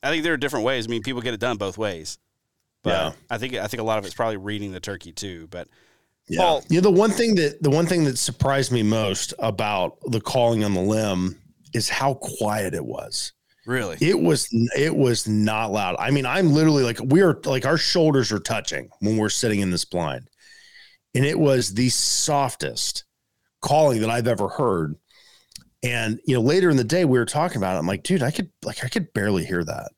i think there are different ways i mean people get it done both ways but Yeah. i think i think a lot of it's probably reading the turkey too but Yeah. Paul- you know, the one thing that the one thing that surprised me most about the calling on the limb is how quiet it was. Really It was it was not loud. I mean, I'm literally like we're like our shoulders are touching when we're sitting in this blind. And it was the softest calling that I've ever heard. And you know, later in the day we were talking about it. I'm like, dude, I could like I could barely hear that.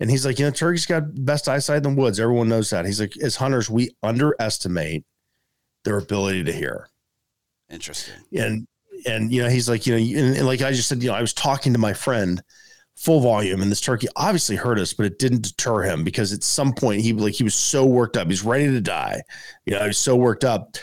And he's like, you know, turkey's got best eyesight in the woods. Everyone knows that. He's like, as hunters, we underestimate their ability to hear interesting and and you know he's like you know and, and like i just said you know i was talking to my friend full volume and this turkey obviously hurt us but it didn't deter him because at some point he like he was so worked up. He's ready to die. You know he's so worked up.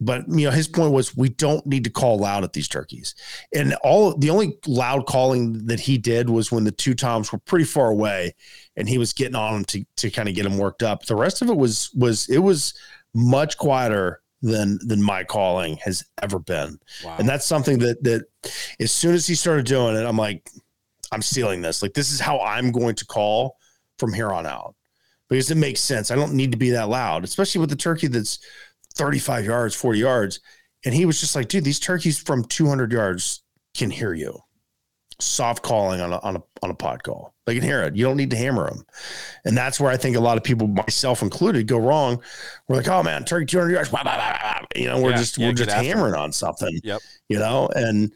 But you know his point was we don't need to call loud at these turkeys. And all the only loud calling that he did was when the two toms were pretty far away and he was getting on them to, to kind of get him worked up. The rest of it was was it was much quieter than than my calling has ever been. Wow. and that's something that that as soon as he started doing it i'm like i'm stealing this. Like this is how i'm going to call from here on out. Because it makes sense. I don't need to be that loud especially with the turkey that's 35 yards 40 yards. And he was just like dude these turkeys from 200 yards can hear you. Soft calling on a, on a on a pot call. They can hear it. You don't need to hammer them and that's where i think a lot of people myself included go wrong. We're like oh man turkey 200 yards. Blah, blah, blah, you know we're Yeah, just yeah, we're just hammering on something Yep. you know, and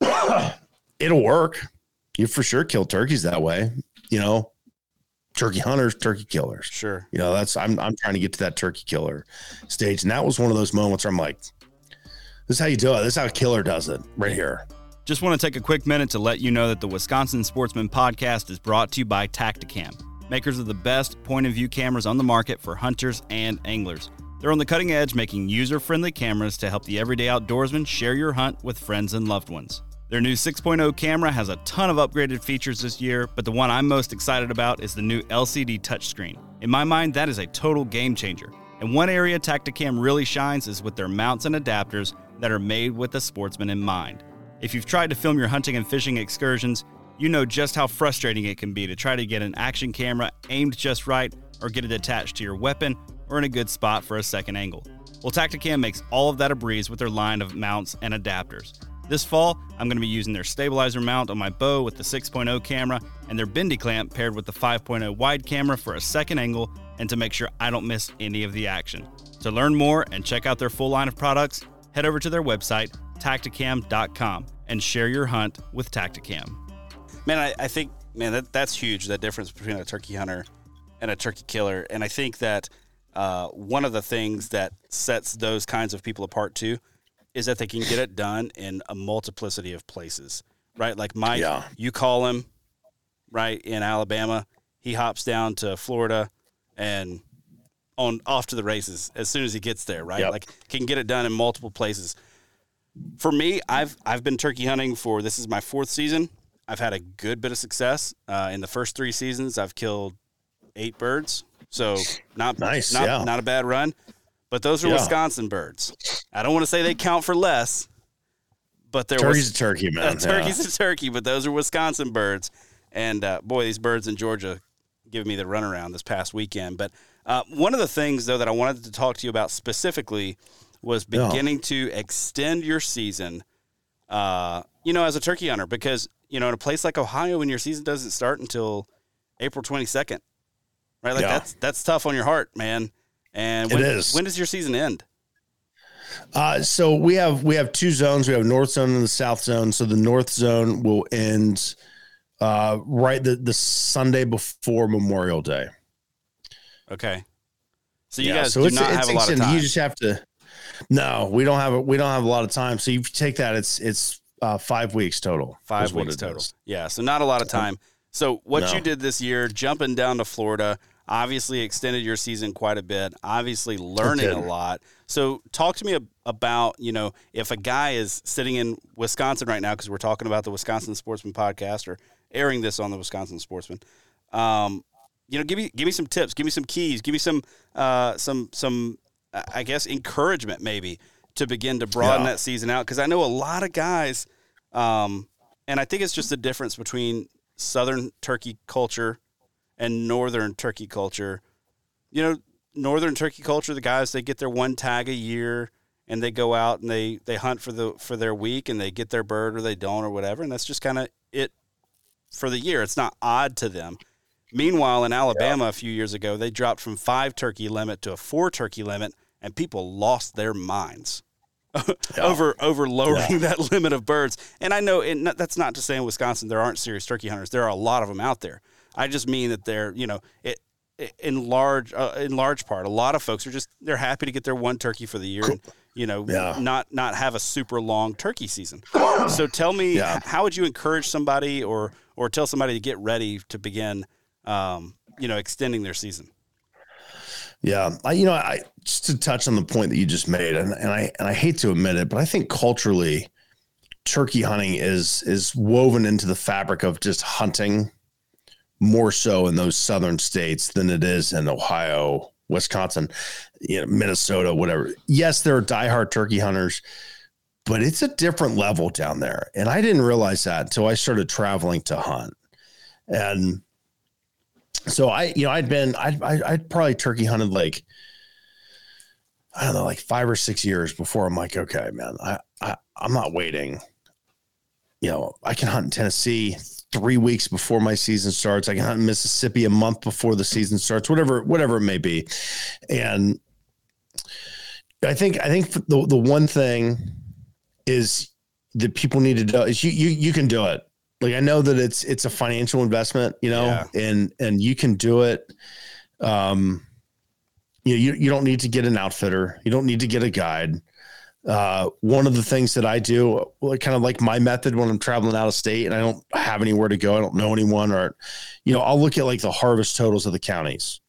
it'll work. You for sure kill turkeys that way, you know. Turkey hunters, turkey killers. sure You know, that's I'm I'm trying to get to that turkey killer stage. And that was one of those moments where I'm like, this is how you do it. This is how a killer does it right here. Just want to take a quick minute to let you know that the Wisconsin Sportsman Podcast is brought to you by Tactacam, makers of the best point of view cameras on the market for hunters and anglers. They're on the cutting edge, making user friendly cameras to help the everyday outdoorsman share your hunt with friends and loved ones. Their new 6.0 camera has a ton of upgraded features this year, but the one I'm most excited about is the new LCD touchscreen. In my mind, that is a total game changer. And one area Tactacam really shines is with their mounts and adapters that are made with the sportsman in mind. If you've tried to film your hunting and fishing excursions, you know just how frustrating it can be to try to get an action camera aimed just right or get it attached to your weapon or in a good spot for a second angle. Well, Tactacam makes all of that a breeze with their line of mounts and adapters. This fall, I'm going to be using their stabilizer mount on my bow with the 6.0 camera and their bendy clamp paired with the 5.0 wide camera for a second angle and to make sure I don't miss any of the action. To learn more and check out their full line of products, head over to their website, tactacam.com, and share your hunt with Tactacam. Man, I, I think, man, that, that's huge, that difference between a turkey hunter and a turkey killer. And I think that uh, one of the things that sets those kinds of people apart too is that they can get it done in a multiplicity of places, right? Like Mike, Yeah. you call him, right, in Alabama, he hops down to Florida and on off to the races as soon as he gets there, right? Yep. Like can get it done in multiple places. For me, I've I've been turkey hunting for this is my fourth season. I've had a good bit of success uh, in the first three seasons. I've killed eight birds, so not Nice, not, yeah. not a bad run. But those are Yeah. Wisconsin birds. I don't want to say they count for less, but there Turkey's was a turkey, man. turkey's a turkey, but those are Wisconsin birds. And uh, boy, these birds in Georgia give me the runaround this past weekend. But uh, one of the things, though, that I wanted to talk to you about specifically was Yeah. beginning to extend your season, uh, you know, as a turkey hunter, because, you know, in a place like Ohio, when your season doesn't start until April 22nd, right? Like Yeah. that's, that's tough on your heart, man. And It when, is. when does your season end? Uh, so we have we have two zones. We have north zone and the south zone. So the north zone will end uh, right the, the Sunday before Memorial Day. Okay. So you Yeah, guys so do it's, not it's have a lot of time. You just have to. No, we don't have a, we don't have a lot of time. So you take that. It's it's uh, five weeks total. Five weeks total. is. Yeah, so not a lot of time. So what No. you did this year, jumping down to Florida, obviously extended your season quite a bit. Obviously learning a lot. So talk to me ab- about you know if a guy is sitting in Wisconsin right now because we're talking about the Wisconsin Sportsman podcast or airing this on the Wisconsin Sportsman. Um, you know, give me give me some tips, give me some keys, give me some uh, some some I guess encouragement maybe to begin to broaden Yeah. that season out because I know a lot of guys, um, and I think it's just the difference between Southern turkey culture and Northern turkey culture. You know, Northern turkey culture, the guys they get their one tag a year and they go out and they they hunt for the for their week and they get their bird or they don't or whatever, and that's just kind of it for the year. It's not odd to them. Meanwhile, in Alabama a few years ago, they dropped from five turkey limit to a four turkey limit, and people lost their minds over over lowering that limit of birds. And I know and that's not to say in Wisconsin there aren't serious turkey hunters. There are a lot of them out there. I just mean that they're you know it. it- In large, uh, in large part, a lot of folks are just they're happy to get their one turkey for the year, and you know, Yeah. not not have a super long turkey season. So tell me, Yeah. how would you encourage somebody or or tell somebody to get ready to begin, um, you know, extending their season? Yeah, I, you know, I just to touch on the point that you just made, and, and I and I hate to admit it, but I think culturally, turkey hunting is is woven into the fabric of just hunting more so in those southern states than it is in Ohio, Wisconsin, you know, Minnesota, whatever. Yes, there are diehard turkey hunters, but it's a different level down there, and I didn't realize that until I started traveling to hunt, and so I, you know, I'd been, I'd, I'd, probably turkey hunted like, I don't know, like five or six years before I'm like, okay, man, I, I I'm not waiting. You know, I can hunt in Tennessee three weeks before my season starts. I can hunt in Mississippi a month before the season starts, whatever, whatever it may be. And I think, I think the, the one thing is that people need to do is you, you, you can do it. Like I know that it's it's a financial investment, you know, Yeah. and and you can do it. Um, you, know, you you don't need to get an outfitter. You don't need to get a guide. Uh, one of the things that I do, kind of like my method when I'm traveling out of state and I don't have anywhere to go, I don't know anyone, or you know, I'll look at like the harvest totals of the counties.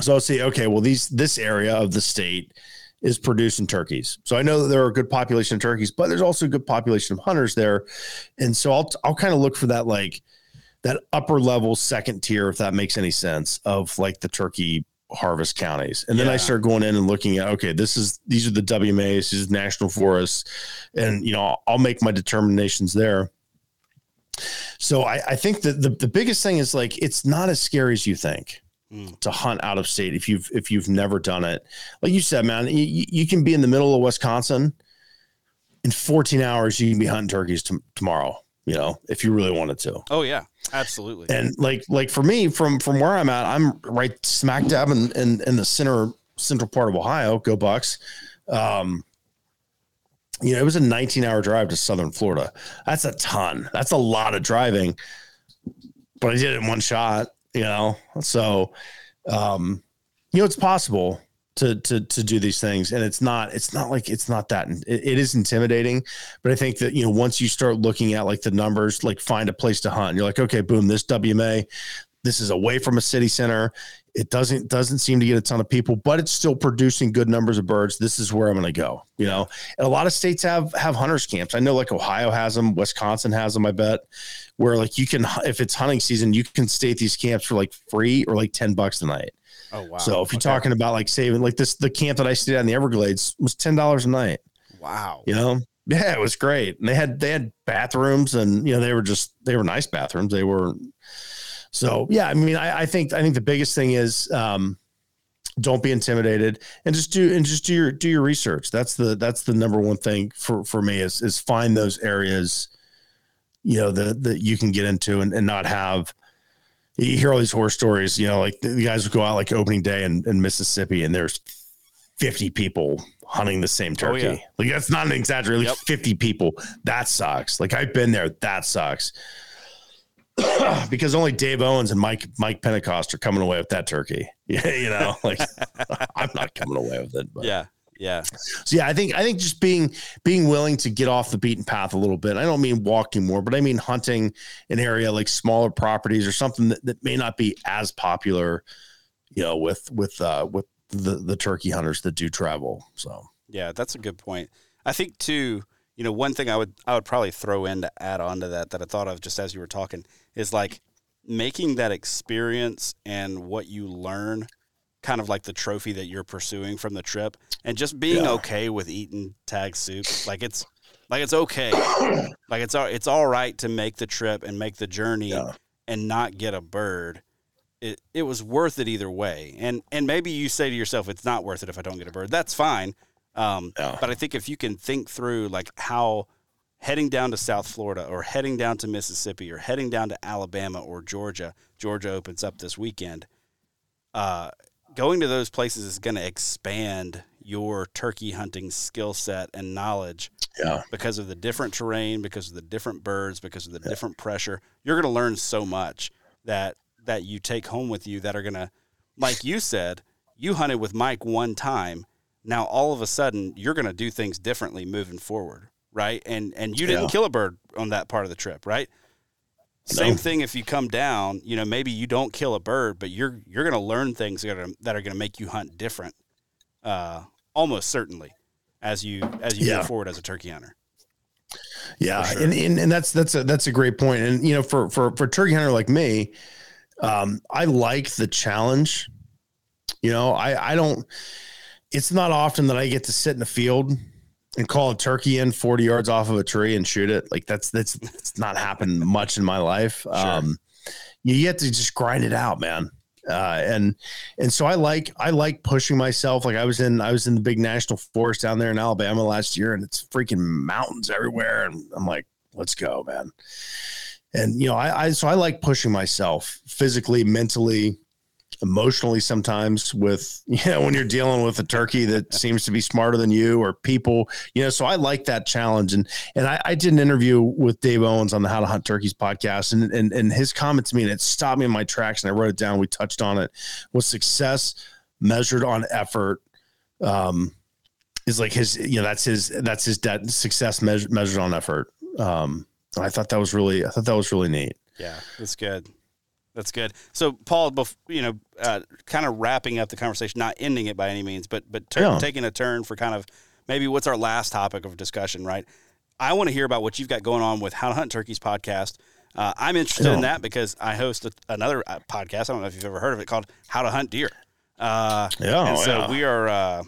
So I'll say, okay, well, these this area of the state is producing turkeys. So I know that there are a good population of turkeys, but there's also a good population of hunters there. And so I'll I'll kind of look for that like that upper level second tier, if that makes any sense, of like the turkey harvest counties. And then I start going in and looking at okay, this is these are the WMAs, these is national forests, and you know, I'll, I'll make my determinations there. So I, I think that the, the biggest thing is like it's not as scary as you think Mm. to hunt out of state if you've if you've never done it. Like you said, man, you, you can be in the middle of Wisconsin in 14 hours. You can be hunting turkeys t- tomorrow. You know, if you really wanted to. Oh yeah, absolutely. And like like for me, from from where I'm at, I'm right smack dab in in, in the center central part of Ohio. Go Bucks. Um, you know, it was a 19 hour drive to Southern Florida. That's a ton. That's a lot of driving. But I did it in one shot. You know, so um, you know, it's possible to to to do these things. And it's not it's not like it's not that it, it is intimidating. But i think that you know once you start looking at like the numbers like find a place to hunt. You're like okay boom this wma this is away from a city center. It doesn't doesn't seem to get a ton of people but it's still producing good numbers of birds. This is where i'm going to go you know? And a lot of states have have hunters camps. I know like ohio has them wisconsin has them i bet where like you can if it's hunting season you can stay at these camps for like free or like 10 bucks a night Oh wow! So if you're okay. talking about like saving, like this, the camp that I stayed at in the Everglades was ten dollars a night. Wow! You know, yeah, it was great. And they had they had bathrooms, and you know they were just they were nice bathrooms. They were so yeah. I mean, I, I think I think the biggest thing is um, don't be intimidated and just do and just do your do your research. That's the that's the number one thing for for me is is find those areas, you know, that that you can get into and, and not have you hear all these horror stories, you know, like the guys would go out like opening day in, in Mississippi and there's 50 people hunting the same oh, turkey. Oh, yeah. Like that's not an exaggeration. Like yep. 50 people. That sucks. Like I've been there. That sucks. because only Dave Owens and Mike Mike Pentecost are coming away with that turkey. Yeah, you know, like I'm not coming away with it. But. Yeah, yeah. So yeah, I think I think just being being willing to get off the beaten path a little bit. I don't mean walking more, but I mean hunting an area like smaller properties or something that, that may not be as popular, you know, with with uh with the the turkey hunters that do travel. So yeah, that's a good point. I think too, you know, one thing I would I would probably throw in to add on to that that I thought of just as you were talking is like making that experience and what you learn kind of like the trophy that you're pursuing from the trip and just being yeah. okay with eating tag soup like it's like it's okay like it's it's all right to make the trip and make the journey yeah. and not get a bird it it was worth it either way and and maybe you say to yourself it's not worth it if i don't get a bird that's fine um, yeah. but i think if you can think through like how heading down to south florida or heading down to mississippi or heading down to alabama or georgia georgia opens up this weekend uh, going to those places is going to expand your turkey hunting skill set and knowledge yeah. because of the different terrain because of the different birds because of the yeah. different pressure you're going to learn so much that that you take home with you that are going to like you said you hunted with mike one time now all of a sudden you're going to do things differently moving forward right and and you didn't yeah. kill a bird on that part of the trip right same thing if you come down, you know, maybe you don't kill a bird, but you're you're going to learn things that are, that are going to make you hunt different, uh, almost certainly, as you as you yeah. move forward as a turkey hunter. Yeah, sure. and, and and that's that's a that's a great point. And you know, for for for turkey hunter like me, um, I like the challenge. You know, I I don't. It's not often that I get to sit in the field and call a turkey in 40 yards off of a tree and shoot it. Like that's that's that's not happened much in my life. Sure. Um, you get to just grind it out, man. Uh, and and so I like I like pushing myself. Like I was in I was in the big national forest down there in Alabama last year, and it's freaking mountains everywhere. And I'm like, let's go, man. And you know, I, I so I like pushing myself physically, mentally, emotionally sometimes with you know when you're dealing with a turkey that seems to be smarter than you or people you know so i like that challenge. And and i, I did an interview with dave owens on the how to hunt turkeys podcast and and, and his comment to me and it stopped me in my tracks and i wrote it down. We touched on it. Was success measured on effort um is like his you know that's his that's his that success measured measured on effort. Um i thought that was really i thought that was really neat. Yeah that's good that's good. So, Paul, you know, uh, kind of wrapping up the conversation, not ending it by any means, but but ter- yeah. taking a turn for kind of maybe what's our last topic of discussion, right? I want to hear about what you've got going on with How to Hunt Turkeys podcast. Uh, I'm interested yeah. in that because I host a, another uh, podcast. I don't know if you've ever heard of it called How to Hunt Deer. Uh, yeah, and so yeah. we are uh,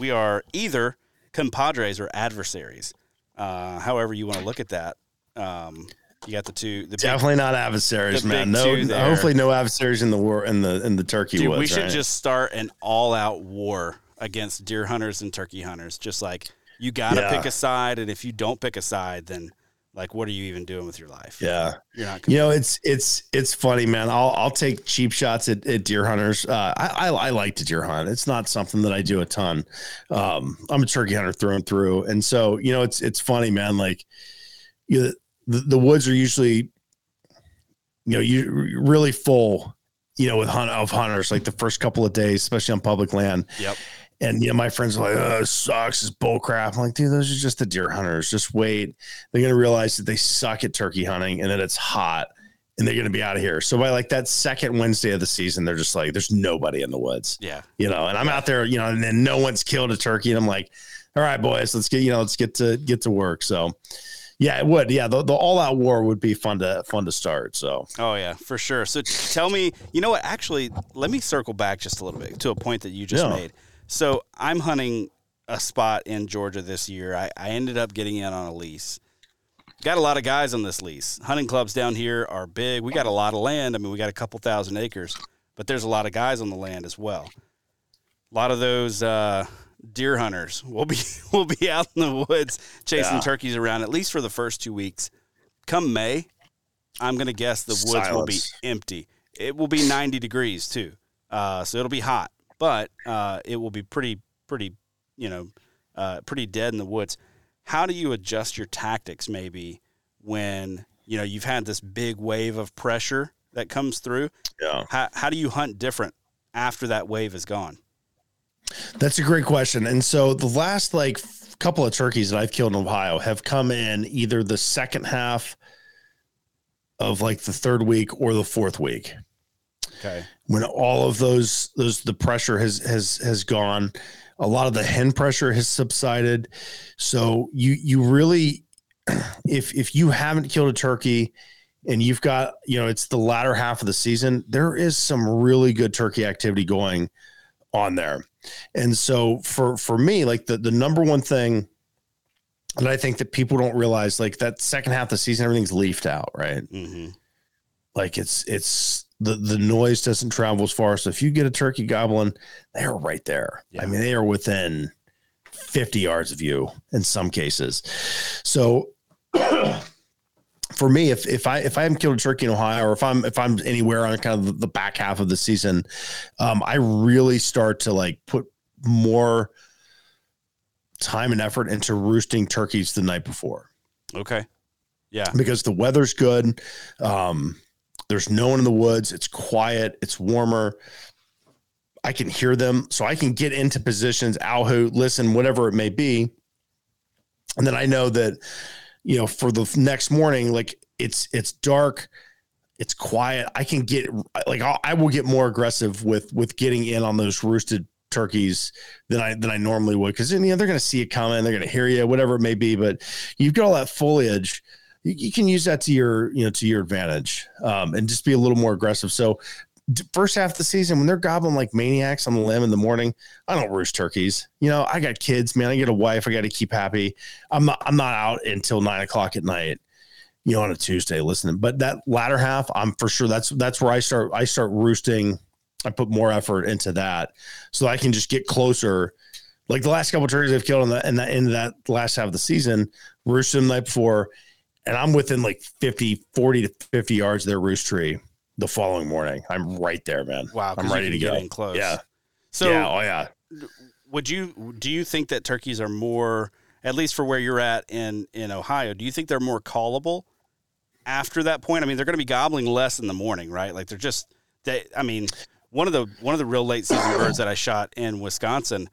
we are either compadres or adversaries, uh, however you want to look at that. Um, you got the two. The Definitely big, not adversaries, man. No, hopefully no adversaries in the war in the in the turkey Dude, woods. We should right? just start an all out war against deer hunters and turkey hunters. Just like you got to yeah. pick a side, and if you don't pick a side, then like what are you even doing with your life? Yeah. You're not You know, it's it's it's funny, man. I'll I'll take cheap shots at, at deer hunters. Uh, I, I I like to deer hunt. It's not something that I do a ton. Um, I'm a turkey hunter through and through, and so you know, it's it's funny, man. Like, you the, the woods are usually, you know, you really full, you know, with hunt of hunters. Like the first couple of days, especially on public land. Yep. And you know, my friends are like, "Oh, this sucks. It's bull crap." I'm like, dude, those are just the deer hunters. Just wait. They're gonna realize that they suck at turkey hunting and that it's hot, and they're gonna be out of here. So by like that second Wednesday of the season, they're just like, "There's nobody in the woods," Yeah. you know. And I'm out there, you know, and then no one's killed a turkey, and I'm like, "All right, boys, let's get you know, let's get to get to work." So, yeah, it would. Yeah, the, the all out war would be fun to fun to start. So, Oh yeah, for sure. So tell me, you know what? Actually, let me circle back just a little bit to a point that you just Yeah. made. So I'm hunting a spot in Georgia this year. I, I ended up getting in on a lease. Got a lot of guys on this lease. Hunting clubs down here are big. We got a lot of land. I mean, we got a couple thousand acres, but there's a lot of guys on the land as well. A lot of those uh, deer hunters will be will be out in the woods chasing Yeah. turkeys around at least for the first two weeks. Come May, I'm gonna guess the woods will be empty. It will be 90 degrees too, uh, so it'll be hot, but uh, it will be pretty pretty you know uh, pretty dead in the woods. How do you adjust your tactics maybe when you know you've had this big wave of pressure that comes through? yeah. How how do you hunt different after that wave is gone? That's a great question. And so the last like couple of turkeys that I've killed in Ohio have come in either the second half of like the third week or the fourth week Okay. when all of those those the pressure has has has gone a lot of the hen pressure has subsided so you you really if if you haven't killed a turkey and you've got you know it's the latter half of the season there is some really good turkey activity going on there and so for for me like the the number one thing that i think that people don't realize like that second half of the season everything's leafed out right hmm like it's it's the the noise doesn't travel as far. So if you get a turkey goblin, they're right there. Yeah. I mean, they are within 50 yards of you in some cases. So for me, if if I if I haven't killed a turkey in Ohio or if I'm if I'm anywhere on kind of the, the back half of the season, um, I really start to like put more time and effort into roosting turkeys the night before Okay. Yeah. because the weather's good. Um, there's no one in the woods. It's quiet. It's warmer. I can hear them, so I can get into positions, owl hoot, listen, whatever it may be, and then I know that you know for the next morning, like it's it's dark, it's quiet. I can get like I'll, I will get more aggressive with with getting in on those roosted turkeys than I than I normally would because you know they're going to see it coming, they're going to hear you, whatever it may be. But you've got all that foliage you, you can use that to your you know to your advantage um, and just be a little more aggressive so first half of the season when they're gobbling like maniacs on the limb in the morning i don't roost turkeys. You know i got kids man. I get a wife. I got to keep happy. I'm not i'm not out until nine o'clock at night you know on a tuesday listening. But that latter half i'm for sure that's that's where i start i start roosting. I put more effort into that so i can just get closer. Like the last couple of turkeys i've killed in the in that in that last half of the season roosted them the night before and I'm within like 50, 40 to 50 yards of their roost tree the following morning. I'm right there, man. Wow, I'm ready to get go. in close. Yeah. So yeah. Oh, yeah. would you do you think that turkeys are more at least for where you're at in in Ohio do you think they're more callable after that point I mean they're going to be gobbling less in the morning right like they're just they I mean one of the one of the real late season birds that I shot in Wisconsin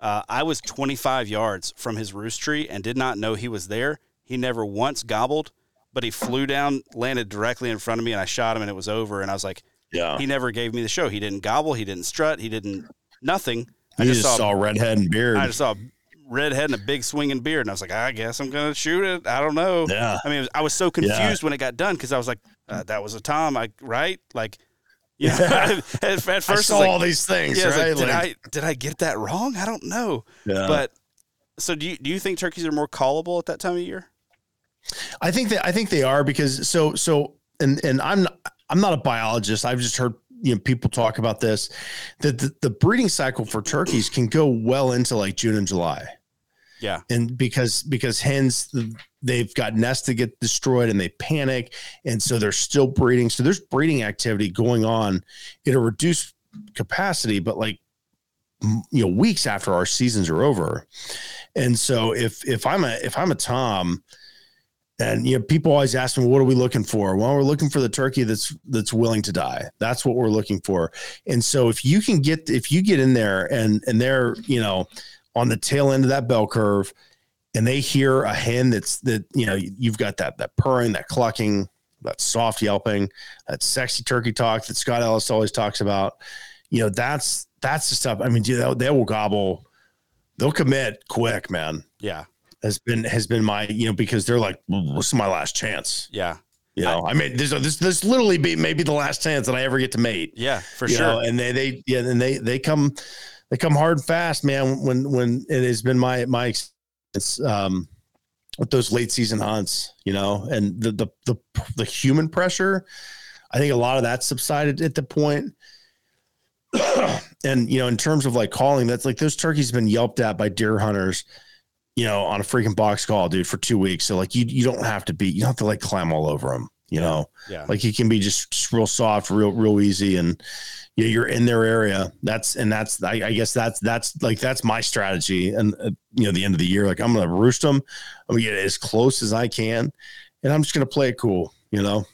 uh, I was 25 yards from his roost tree and did not know he was there he never once gobbled but he flew down landed directly in front of me and I shot him and it was over and I was like Yeah. he never gave me the show he didn't gobble he didn't strut he didn't nothing I just, saw, a redhead and beard. I just saw a red head and a big swinging beard, and I was like, I guess I'm gonna shoot it. I don't know. yeah. I mean, was- I was so confused when it got done because I was like, uh, that was a Tom, I right? Like, yeah. at, at first, I I like, all these things, yeah, right? like, did Like, I did I get that wrong? I don't know. yeah. But so do you do you think turkeys are more callable at that time of year? I think that I think they are because so so and and I'm not, I'm not a biologist. I've just heard you know people talk about this that the, the breeding cycle for turkeys can go well into like June and July. Yeah. And because because hens they've got nests that get destroyed and they panic. And so they're still breeding. So there's breeding activity going on in a reduced capacity, but like you know, weeks after our seasons are over. And so if if I'm a if I'm a Tom and you know, people always ask me, what are we looking for? Well, we're looking for the turkey that's that's willing to die. That's what we're looking for. And so if you can get if you get in there and and they're, you know, on the tail end of that bell curve and they hear a hen that's that, you know, you've got that that purring, that clucking, that soft yelping, that sexy turkey talk that Scott Ellis always talks about. You know, that's that's the stuff. I mean, they, they will gobble, they'll commit quick, man. Yeah has been has been my you know because they're like well, this is my last chance. Yeah. You know, I, I mean, this this this literally be maybe the last chance that I ever get to mate. Yeah, for you sure. Know? And they they yeah, and they they come they come hard and fast, man. When when it has been my my experience um, with those late season hunts, you know, and the the the the human pressure, I think a lot of that subsided at the point. and you know, in terms of like calling, that's like those turkeys have been yelped at by deer hunters you know, on a freaking box call, dude, for two weeks. So like you you don't have to be you don't have to like climb all over them, you know. Yeah. Like you can be just, just real soft, real real easy, and you know, you're in their area. That's and that's I, I guess that's that's like that's my strategy. And uh, you know, the end of the year, like I'm gonna roost them. I'm gonna get as close as I can, and I'm just gonna play it cool, you know.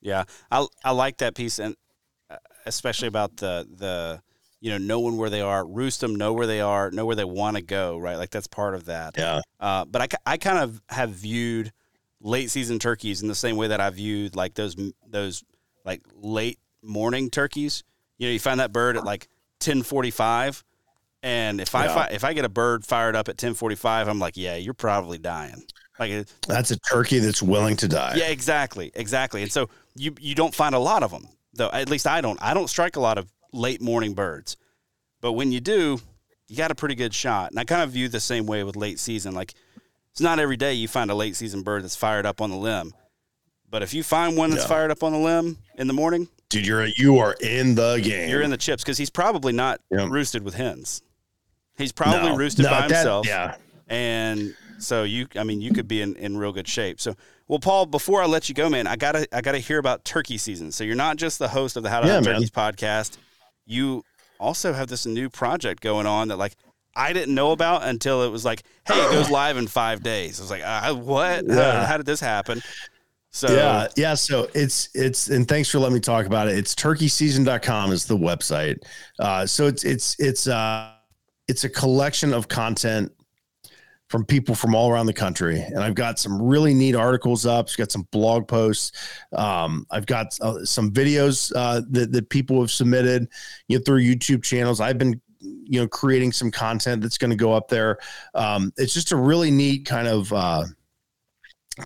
Yeah, I I like that piece, and uh, especially about the the you know, knowing where they are, roost them, know where they are, know where they want to go, right? Like that's part of that. Yeah. Uh, but I, I kind of have viewed late season turkeys in the same way that I viewed like those those like late morning turkeys. You know, you find that bird at like ten forty five, and if I if I get a bird fired up at ten forty five, I'm like, yeah, you're probably dying. Like that's a turkey that's willing to die. Yeah, exactly, exactly. And so you you don't find a lot of them though. At least I don't. I don't strike a lot of late morning birds. But when you do, you got a pretty good shot. And I kind of view the same way with late season. Like it's not every day you find a late season bird that's fired up on the limb. But if you find one that's yeah. fired up on the limb in the morning, dude, you're you are in the game. You're in the chips because he's probably not yep. roosted with hens. He's probably no, roosted no, by that, himself. Yeah. And so you, I mean, you could be in, in real good shape. So, well, Paul, before I let you go, man, I gotta I gotta hear about turkey season. So you're not just the host of the How to yeah, Hunt Turkeys podcast you also have this new project going on that like I didn't know about until it was like, hey, it goes live in five days. I was like, uh, what? Yeah. How, how, did this happen? So yeah, yeah. So it's it's and thanks for letting me talk about it. It's turkeyseason.com is the website. Uh, so it's it's it's uh it's a collection of content from people from all around the country. And I've got some really neat articles up. I've got some blog posts. Um, I've got uh, some videos uh, that, that people have submitted you know, through YouTube channels. I've been you know creating some content that's going to go up there. Um, it's just a really neat kind of uh,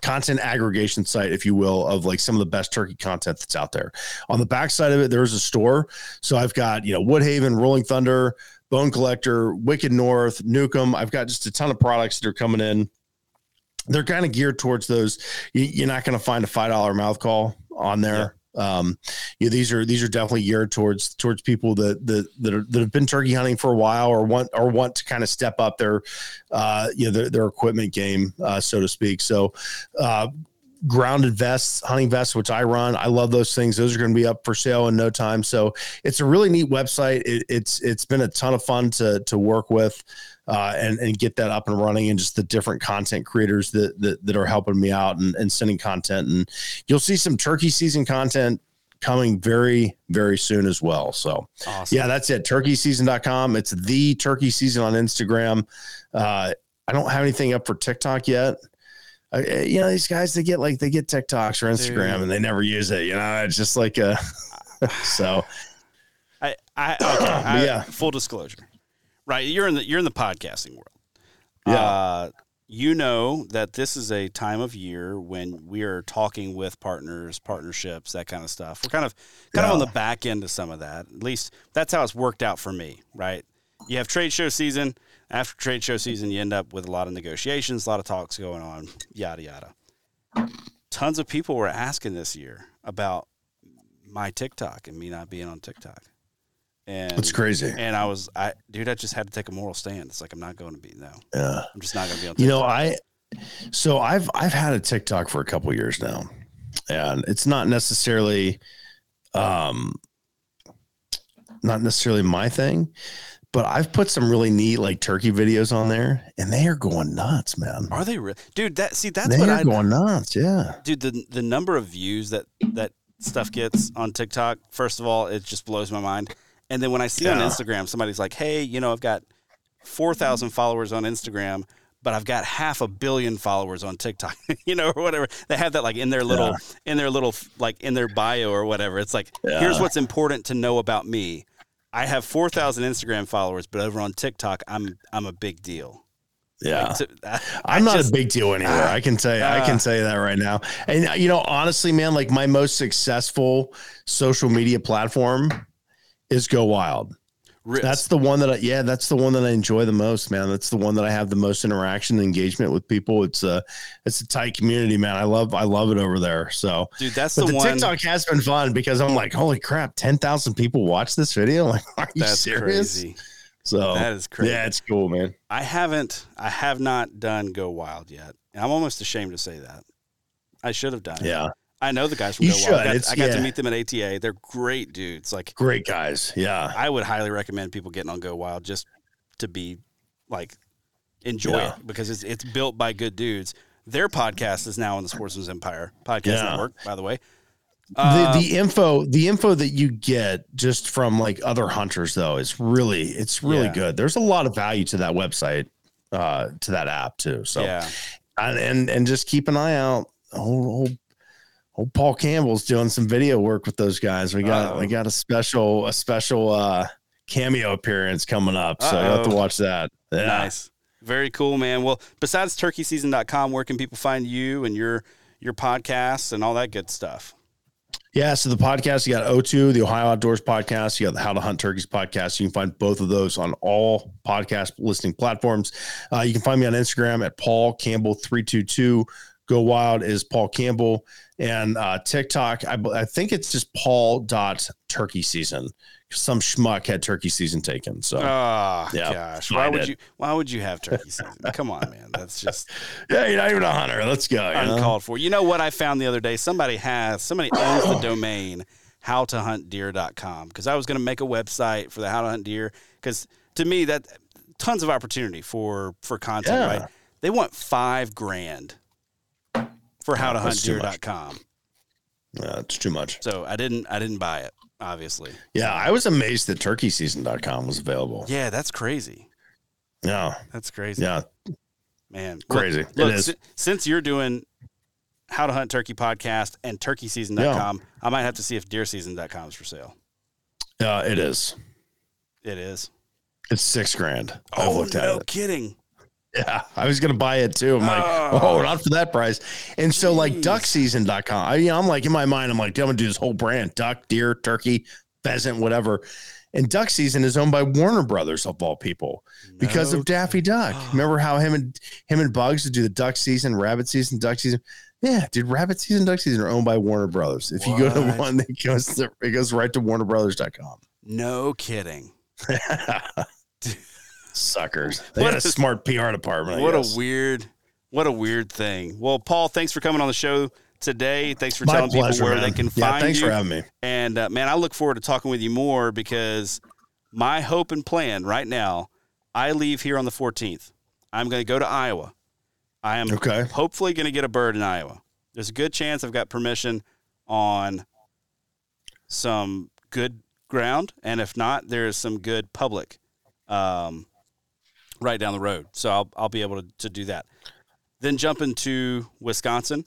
content aggregation site, if you will, of like some of the best turkey content that's out there. On the backside of it, there's a store. So I've got you know Woodhaven, Rolling Thunder, Bone Collector, Wicked North, Nukem. I've got just a ton of products that are coming in. They're kind of geared towards those. You're not going to find a five dollar mouth call on there. Yeah. Um, yeah, these are these are definitely geared towards towards people that that that, are, that have been turkey hunting for a while or want or want to kind of step up their uh, you know their, their equipment game, uh, so to speak. So, uh, grounded vests, hunting vests, which I run. I love those things. Those are going to be up for sale in no time. So it's a really neat website. It, it's it's been a ton of fun to to work with. Uh, and and get that up and running, and just the different content creators that that, that are helping me out and, and sending content, and you'll see some turkey season content coming very very soon as well so awesome. yeah that's it turkeyseason.com it's the turkey season on instagram uh, i don't have anything up for tiktok yet uh, you know, these guys they get like they get TikToks or Instagram Dude. and they never use it. You know, it's just like a so. I I, okay, I yeah. Full disclosure, right? You're in the you're in the podcasting world. Yeah. Uh, you know that this is a time of year when we are talking with partners, partnerships, that kind of stuff. We're kind of kind yeah. of on the back end of some of that. At least that's how it's worked out for me, right? You have trade show season after trade show season, you end up with a lot of negotiations, a lot of talks going on, yada yada. Tons of people were asking this year about my TikTok and me not being on TikTok. And it's crazy. And I was, I dude, I just had to take a moral stand. It's like I'm not going to be no. Yeah. I'm just not going to be on. TikTok. You know, I so I've I've had a TikTok for a couple years now, and it's not necessarily, um, not necessarily my thing, but I've put some really neat like turkey videos on there, and they are going nuts, man. are they real, dude? That see, that's they what are I going nuts. Yeah, dude the the number of views that that stuff gets on TikTok first of all it just blows my mind and then when I see on Instagram somebody's like hey you know I've got 4000 followers on Instagram but I've got half a billion followers on TikTok you know or whatever they have that like in their little in their little like in their bio or whatever it's like here's what's important to know about me I have 4000 Instagram followers but over on TikTok I'm I'm a big deal yeah. Like, to- I- I'm I not just- a big deal anywhere. I can tell you, I ah. can tell you that right now. And uh, you know, honestly, man, like my most successful social media platform is Go Wild. Riz. That's the one that I, yeah, that's the one that I enjoy the most, man. That's the one that I have the most interaction and engagement with people. It's a, it's a tight community, man. I love, I love it over there. So, dude that's the, the, one TikTok has been fun because I'm like, holy crap, 10,000 people watch this video. Like, are you that's serious? crazy So that is crazy yeah, it's cool, man. I haven't. I have not done Go Wild yet. And I'm almost ashamed to say that. I should have done. it. Yeah. I know the guys from You Go should. Wild. I got, I got to meet them at ATA. They're great dudes. Like Great guys. Yeah. I would highly recommend people getting on Go Wild just to be like enjoy Yeah. it because it's it's built by good dudes. Their podcast is now on the Sportsman's Empire podcast Yeah. network, by the way. Uh, the the info the info that you get just from like other hunters though is really it's really Yeah. good. There's a lot of value to that website, uh, to that app too. So yeah, and and, and just keep an eye out. Old Paul Campbell's doing some video work with those guys. We got Uh-oh. we got a special a special uh cameo appearance coming up. So you have to watch that. Yeah. Nice. Very cool, man. Well, besides turkeyseason.com, where can people find you and your your podcasts and all that good stuff? Yeah, so the podcast you got O2, the Ohio Outdoors podcast, you got the How to Hunt Turkeys podcast. You can find both of those on all podcast listening platforms. Uh, you can find me on Instagram at Paul Campbell three two two. Go Wild is Paul Campbell, and uh, TikTok. I, I think it's just Paul dot Turkey Season. Some schmuck had Turkey Season taken. So Oh Yeah, gosh. Why would you why would you have turkey season? Come on, man. That's just yeah, you're not even a hunter. Let's go. you know? uncalled for. You know what I found the other day? Somebody has somebody owns the domain howtohuntdeer.com because I was going to make a website for the how to hunt deer because to me that tons of opportunity for for content, Yeah. right? They want 5 grand for oh, that's too much. howtohuntdeer.com. Yeah, it's too much. So I didn't I didn't buy it, obviously. Yeah, I was amazed that TurkeySeason.com was available. Yeah, that's crazy. Yeah, That's crazy. yeah, Man. crazy. Look, look it is. si- since you're doing how to hunt turkey podcast and turkeyseason.com, I might have to see if deerseason.com is for sale. Yeah, it is. It is. It's six grand. I've Oh, looked at no it. kidding. Yeah, I was gonna buy it too. I'm like, Oh. oh, not for that price. And so, like, duckseason.com, I, you know, I'm like, in my mind, I'm like, I'm gonna do this whole brand duck, deer, turkey, pheasant, whatever. And Duck Season is owned by Warner Brothers of all people because No of Daffy Duck. Remember how him and him and Bugs would do the duck season, rabbit season, duck season? Yeah, dude, rabbit season, duck season are owned by Warner Brothers. If you go to one, it goes to, it goes right to warnerbrothers.com. No kidding. Suckers. They What got a a- smart PR department. I What guess. a weird, what a weird thing. Well, Paul, thanks for coming on the show today. Thanks for My telling pleasure, people where man. they can yeah, find thanks you. for having me. And uh, man, I look forward to talking with you more because my hope and plan right now, I leave here on the 14th. I'm going to go to Iowa. I am Okay. hopefully going to get a bird in Iowa. There's a good chance I've got permission on some good ground, and if not, there is some good public um, right down the road. So I'll I'll be able to, to do that. Then jump into Wisconsin.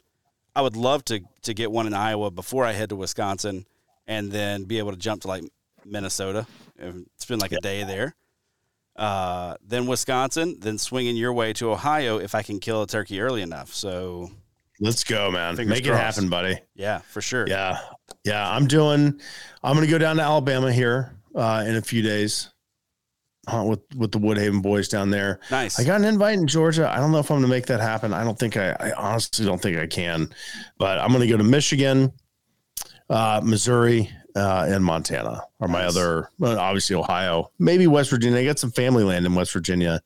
I would love to to get one in Iowa before I head to Wisconsin, and then be able to jump to like Minnesota and spend like a day there. Uh, then Wisconsin, then swinging your way to Ohio if I can kill a turkey early enough. So Let's go, man. Make crossed. it happen, buddy. yeah, for sure. Yeah. Yeah. I'm doing, I'm going to go down to Alabama here uh, in a few days uh, with, with the Woodhaven boys down there. Nice. I got an invite in Georgia. I don't know if I'm going to make that happen. I don't think I, I honestly don't think I can, but I'm going to go to Michigan, uh, Missouri, uh, and Montana are my Nice. other, well, obviously Ohio, maybe West Virginia. I got some family land in West Virginia.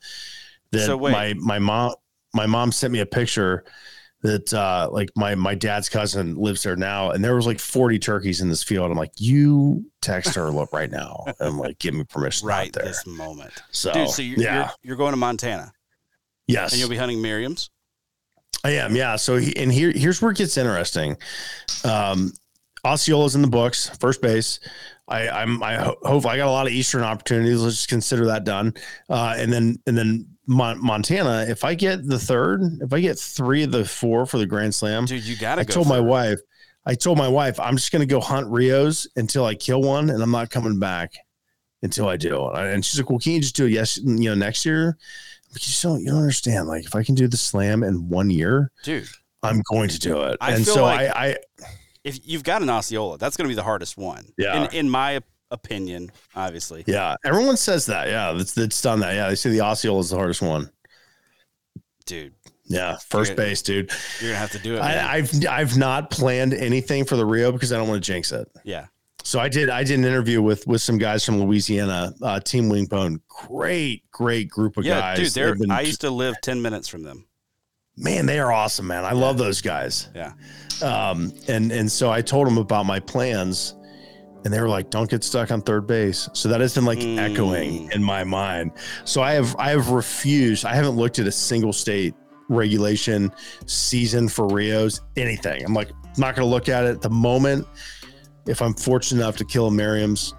That So my my mom my mom sent me a picture that uh, like my my dad's cousin lives there now, and there was like forty turkeys in this field. I'm like, you text her look right now and like give me permission right out there. this moment. So, Dude, so you're, yeah, you're you're going to Montana yes, and you'll be hunting Merriam's. I am, yeah. So he, and here here's where it gets interesting. Um, Osceola's in the books, first base. I, I'm I ho- hope I got a lot of Eastern opportunities. Let's just consider that done. Uh, and then and then Mon- Montana. If I get the third, if I get three of the four for the Grand Slam, Dude, you gotta I go. told my it. wife. I told my wife I'm just gonna go hunt Rios until I kill one, and I'm not coming back until I do. And she's like, "Well, can you just do it? Yes, you know, next year." But you don't you don't understand. Like, if I can do the slam in one year, dude. I'm going to do it. I and feel so like- I, I, If you've got an Osceola, that's going to be the hardest one. Yeah. In, in my opinion, obviously. yeah, everyone says that. Yeah, that's that's done that. Yeah, they say the Osceola is the hardest one. Dude, Yeah, first Yeah. base, dude. you're gonna have to do it. man. I, I've I've not planned anything for the Rio because I don't want to jinx it. yeah. So I did I did an interview with with some guys from Louisiana, uh, Team Wingbone. Great, great group of Yeah, guys. dude. They're, been- I used to live ten minutes from them. man, they are awesome, man. I love those guys. Yeah. Um, and and so I told them about my plans, and they were like, "Don't get stuck on third base." So that has been like Mm. echoing in my mind. So I have I have refused. I haven't looked at a single state regulation season for Rios anything. I'm like not going to look at it at the moment. If I'm fortunate enough to kill a Merriam's,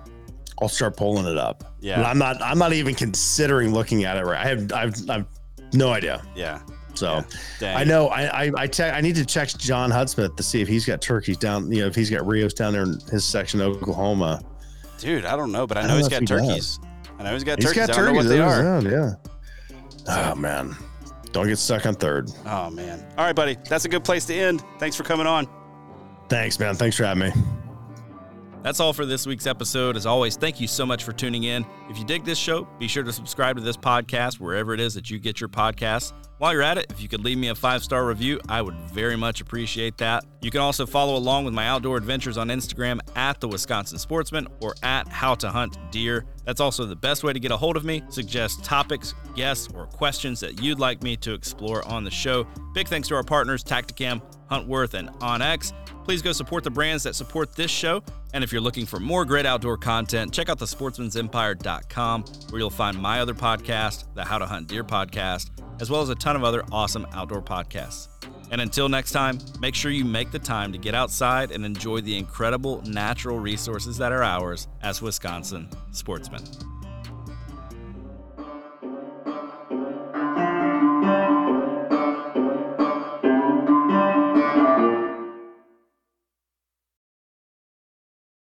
I'll start pulling it up. And Yeah. I'm not I'm not even considering looking at it right. I have I've I've no idea. Yeah. So Dang. I know I I I, te- I need to check John Hudsmith to see if he's got turkeys down. You know, if he's got Rios down there in his section of Oklahoma. Dude, I don't know, but I I know he's got if he does. turkeys. I know he's got He's turkeys. got I don't know turkeys. what they Those are. Yeah. Oh man, don't get stuck on third. Oh man. All right, buddy. That's a good place to end. Thanks for coming on. Thanks, man. Thanks for having me. That's all for this week's episode. As always, thank you so much for tuning in. If you dig this show, be sure to subscribe to this podcast wherever it is that you get your podcasts. While you're at it, if you could leave me a five star review, I would very much appreciate that. You can also follow along with my outdoor adventures on Instagram at the Wisconsin Sportsman or at How to Hunt Deer. That's also the best way to get a hold of me. Suggest topics, guests, or questions that you'd like me to explore on the show. Big thanks to our partners, Tactacam, Huntworth, and OnX. Please go support the brands that support this show. And if you're looking for more great outdoor content, check out the sportsmansempire.com where you'll find my other podcast, the How to Hunt Deer podcast, as well as a ton of other awesome outdoor podcasts. And until next time, make sure you make the time to get outside and enjoy the incredible natural resources that are ours as Wisconsin sportsmen.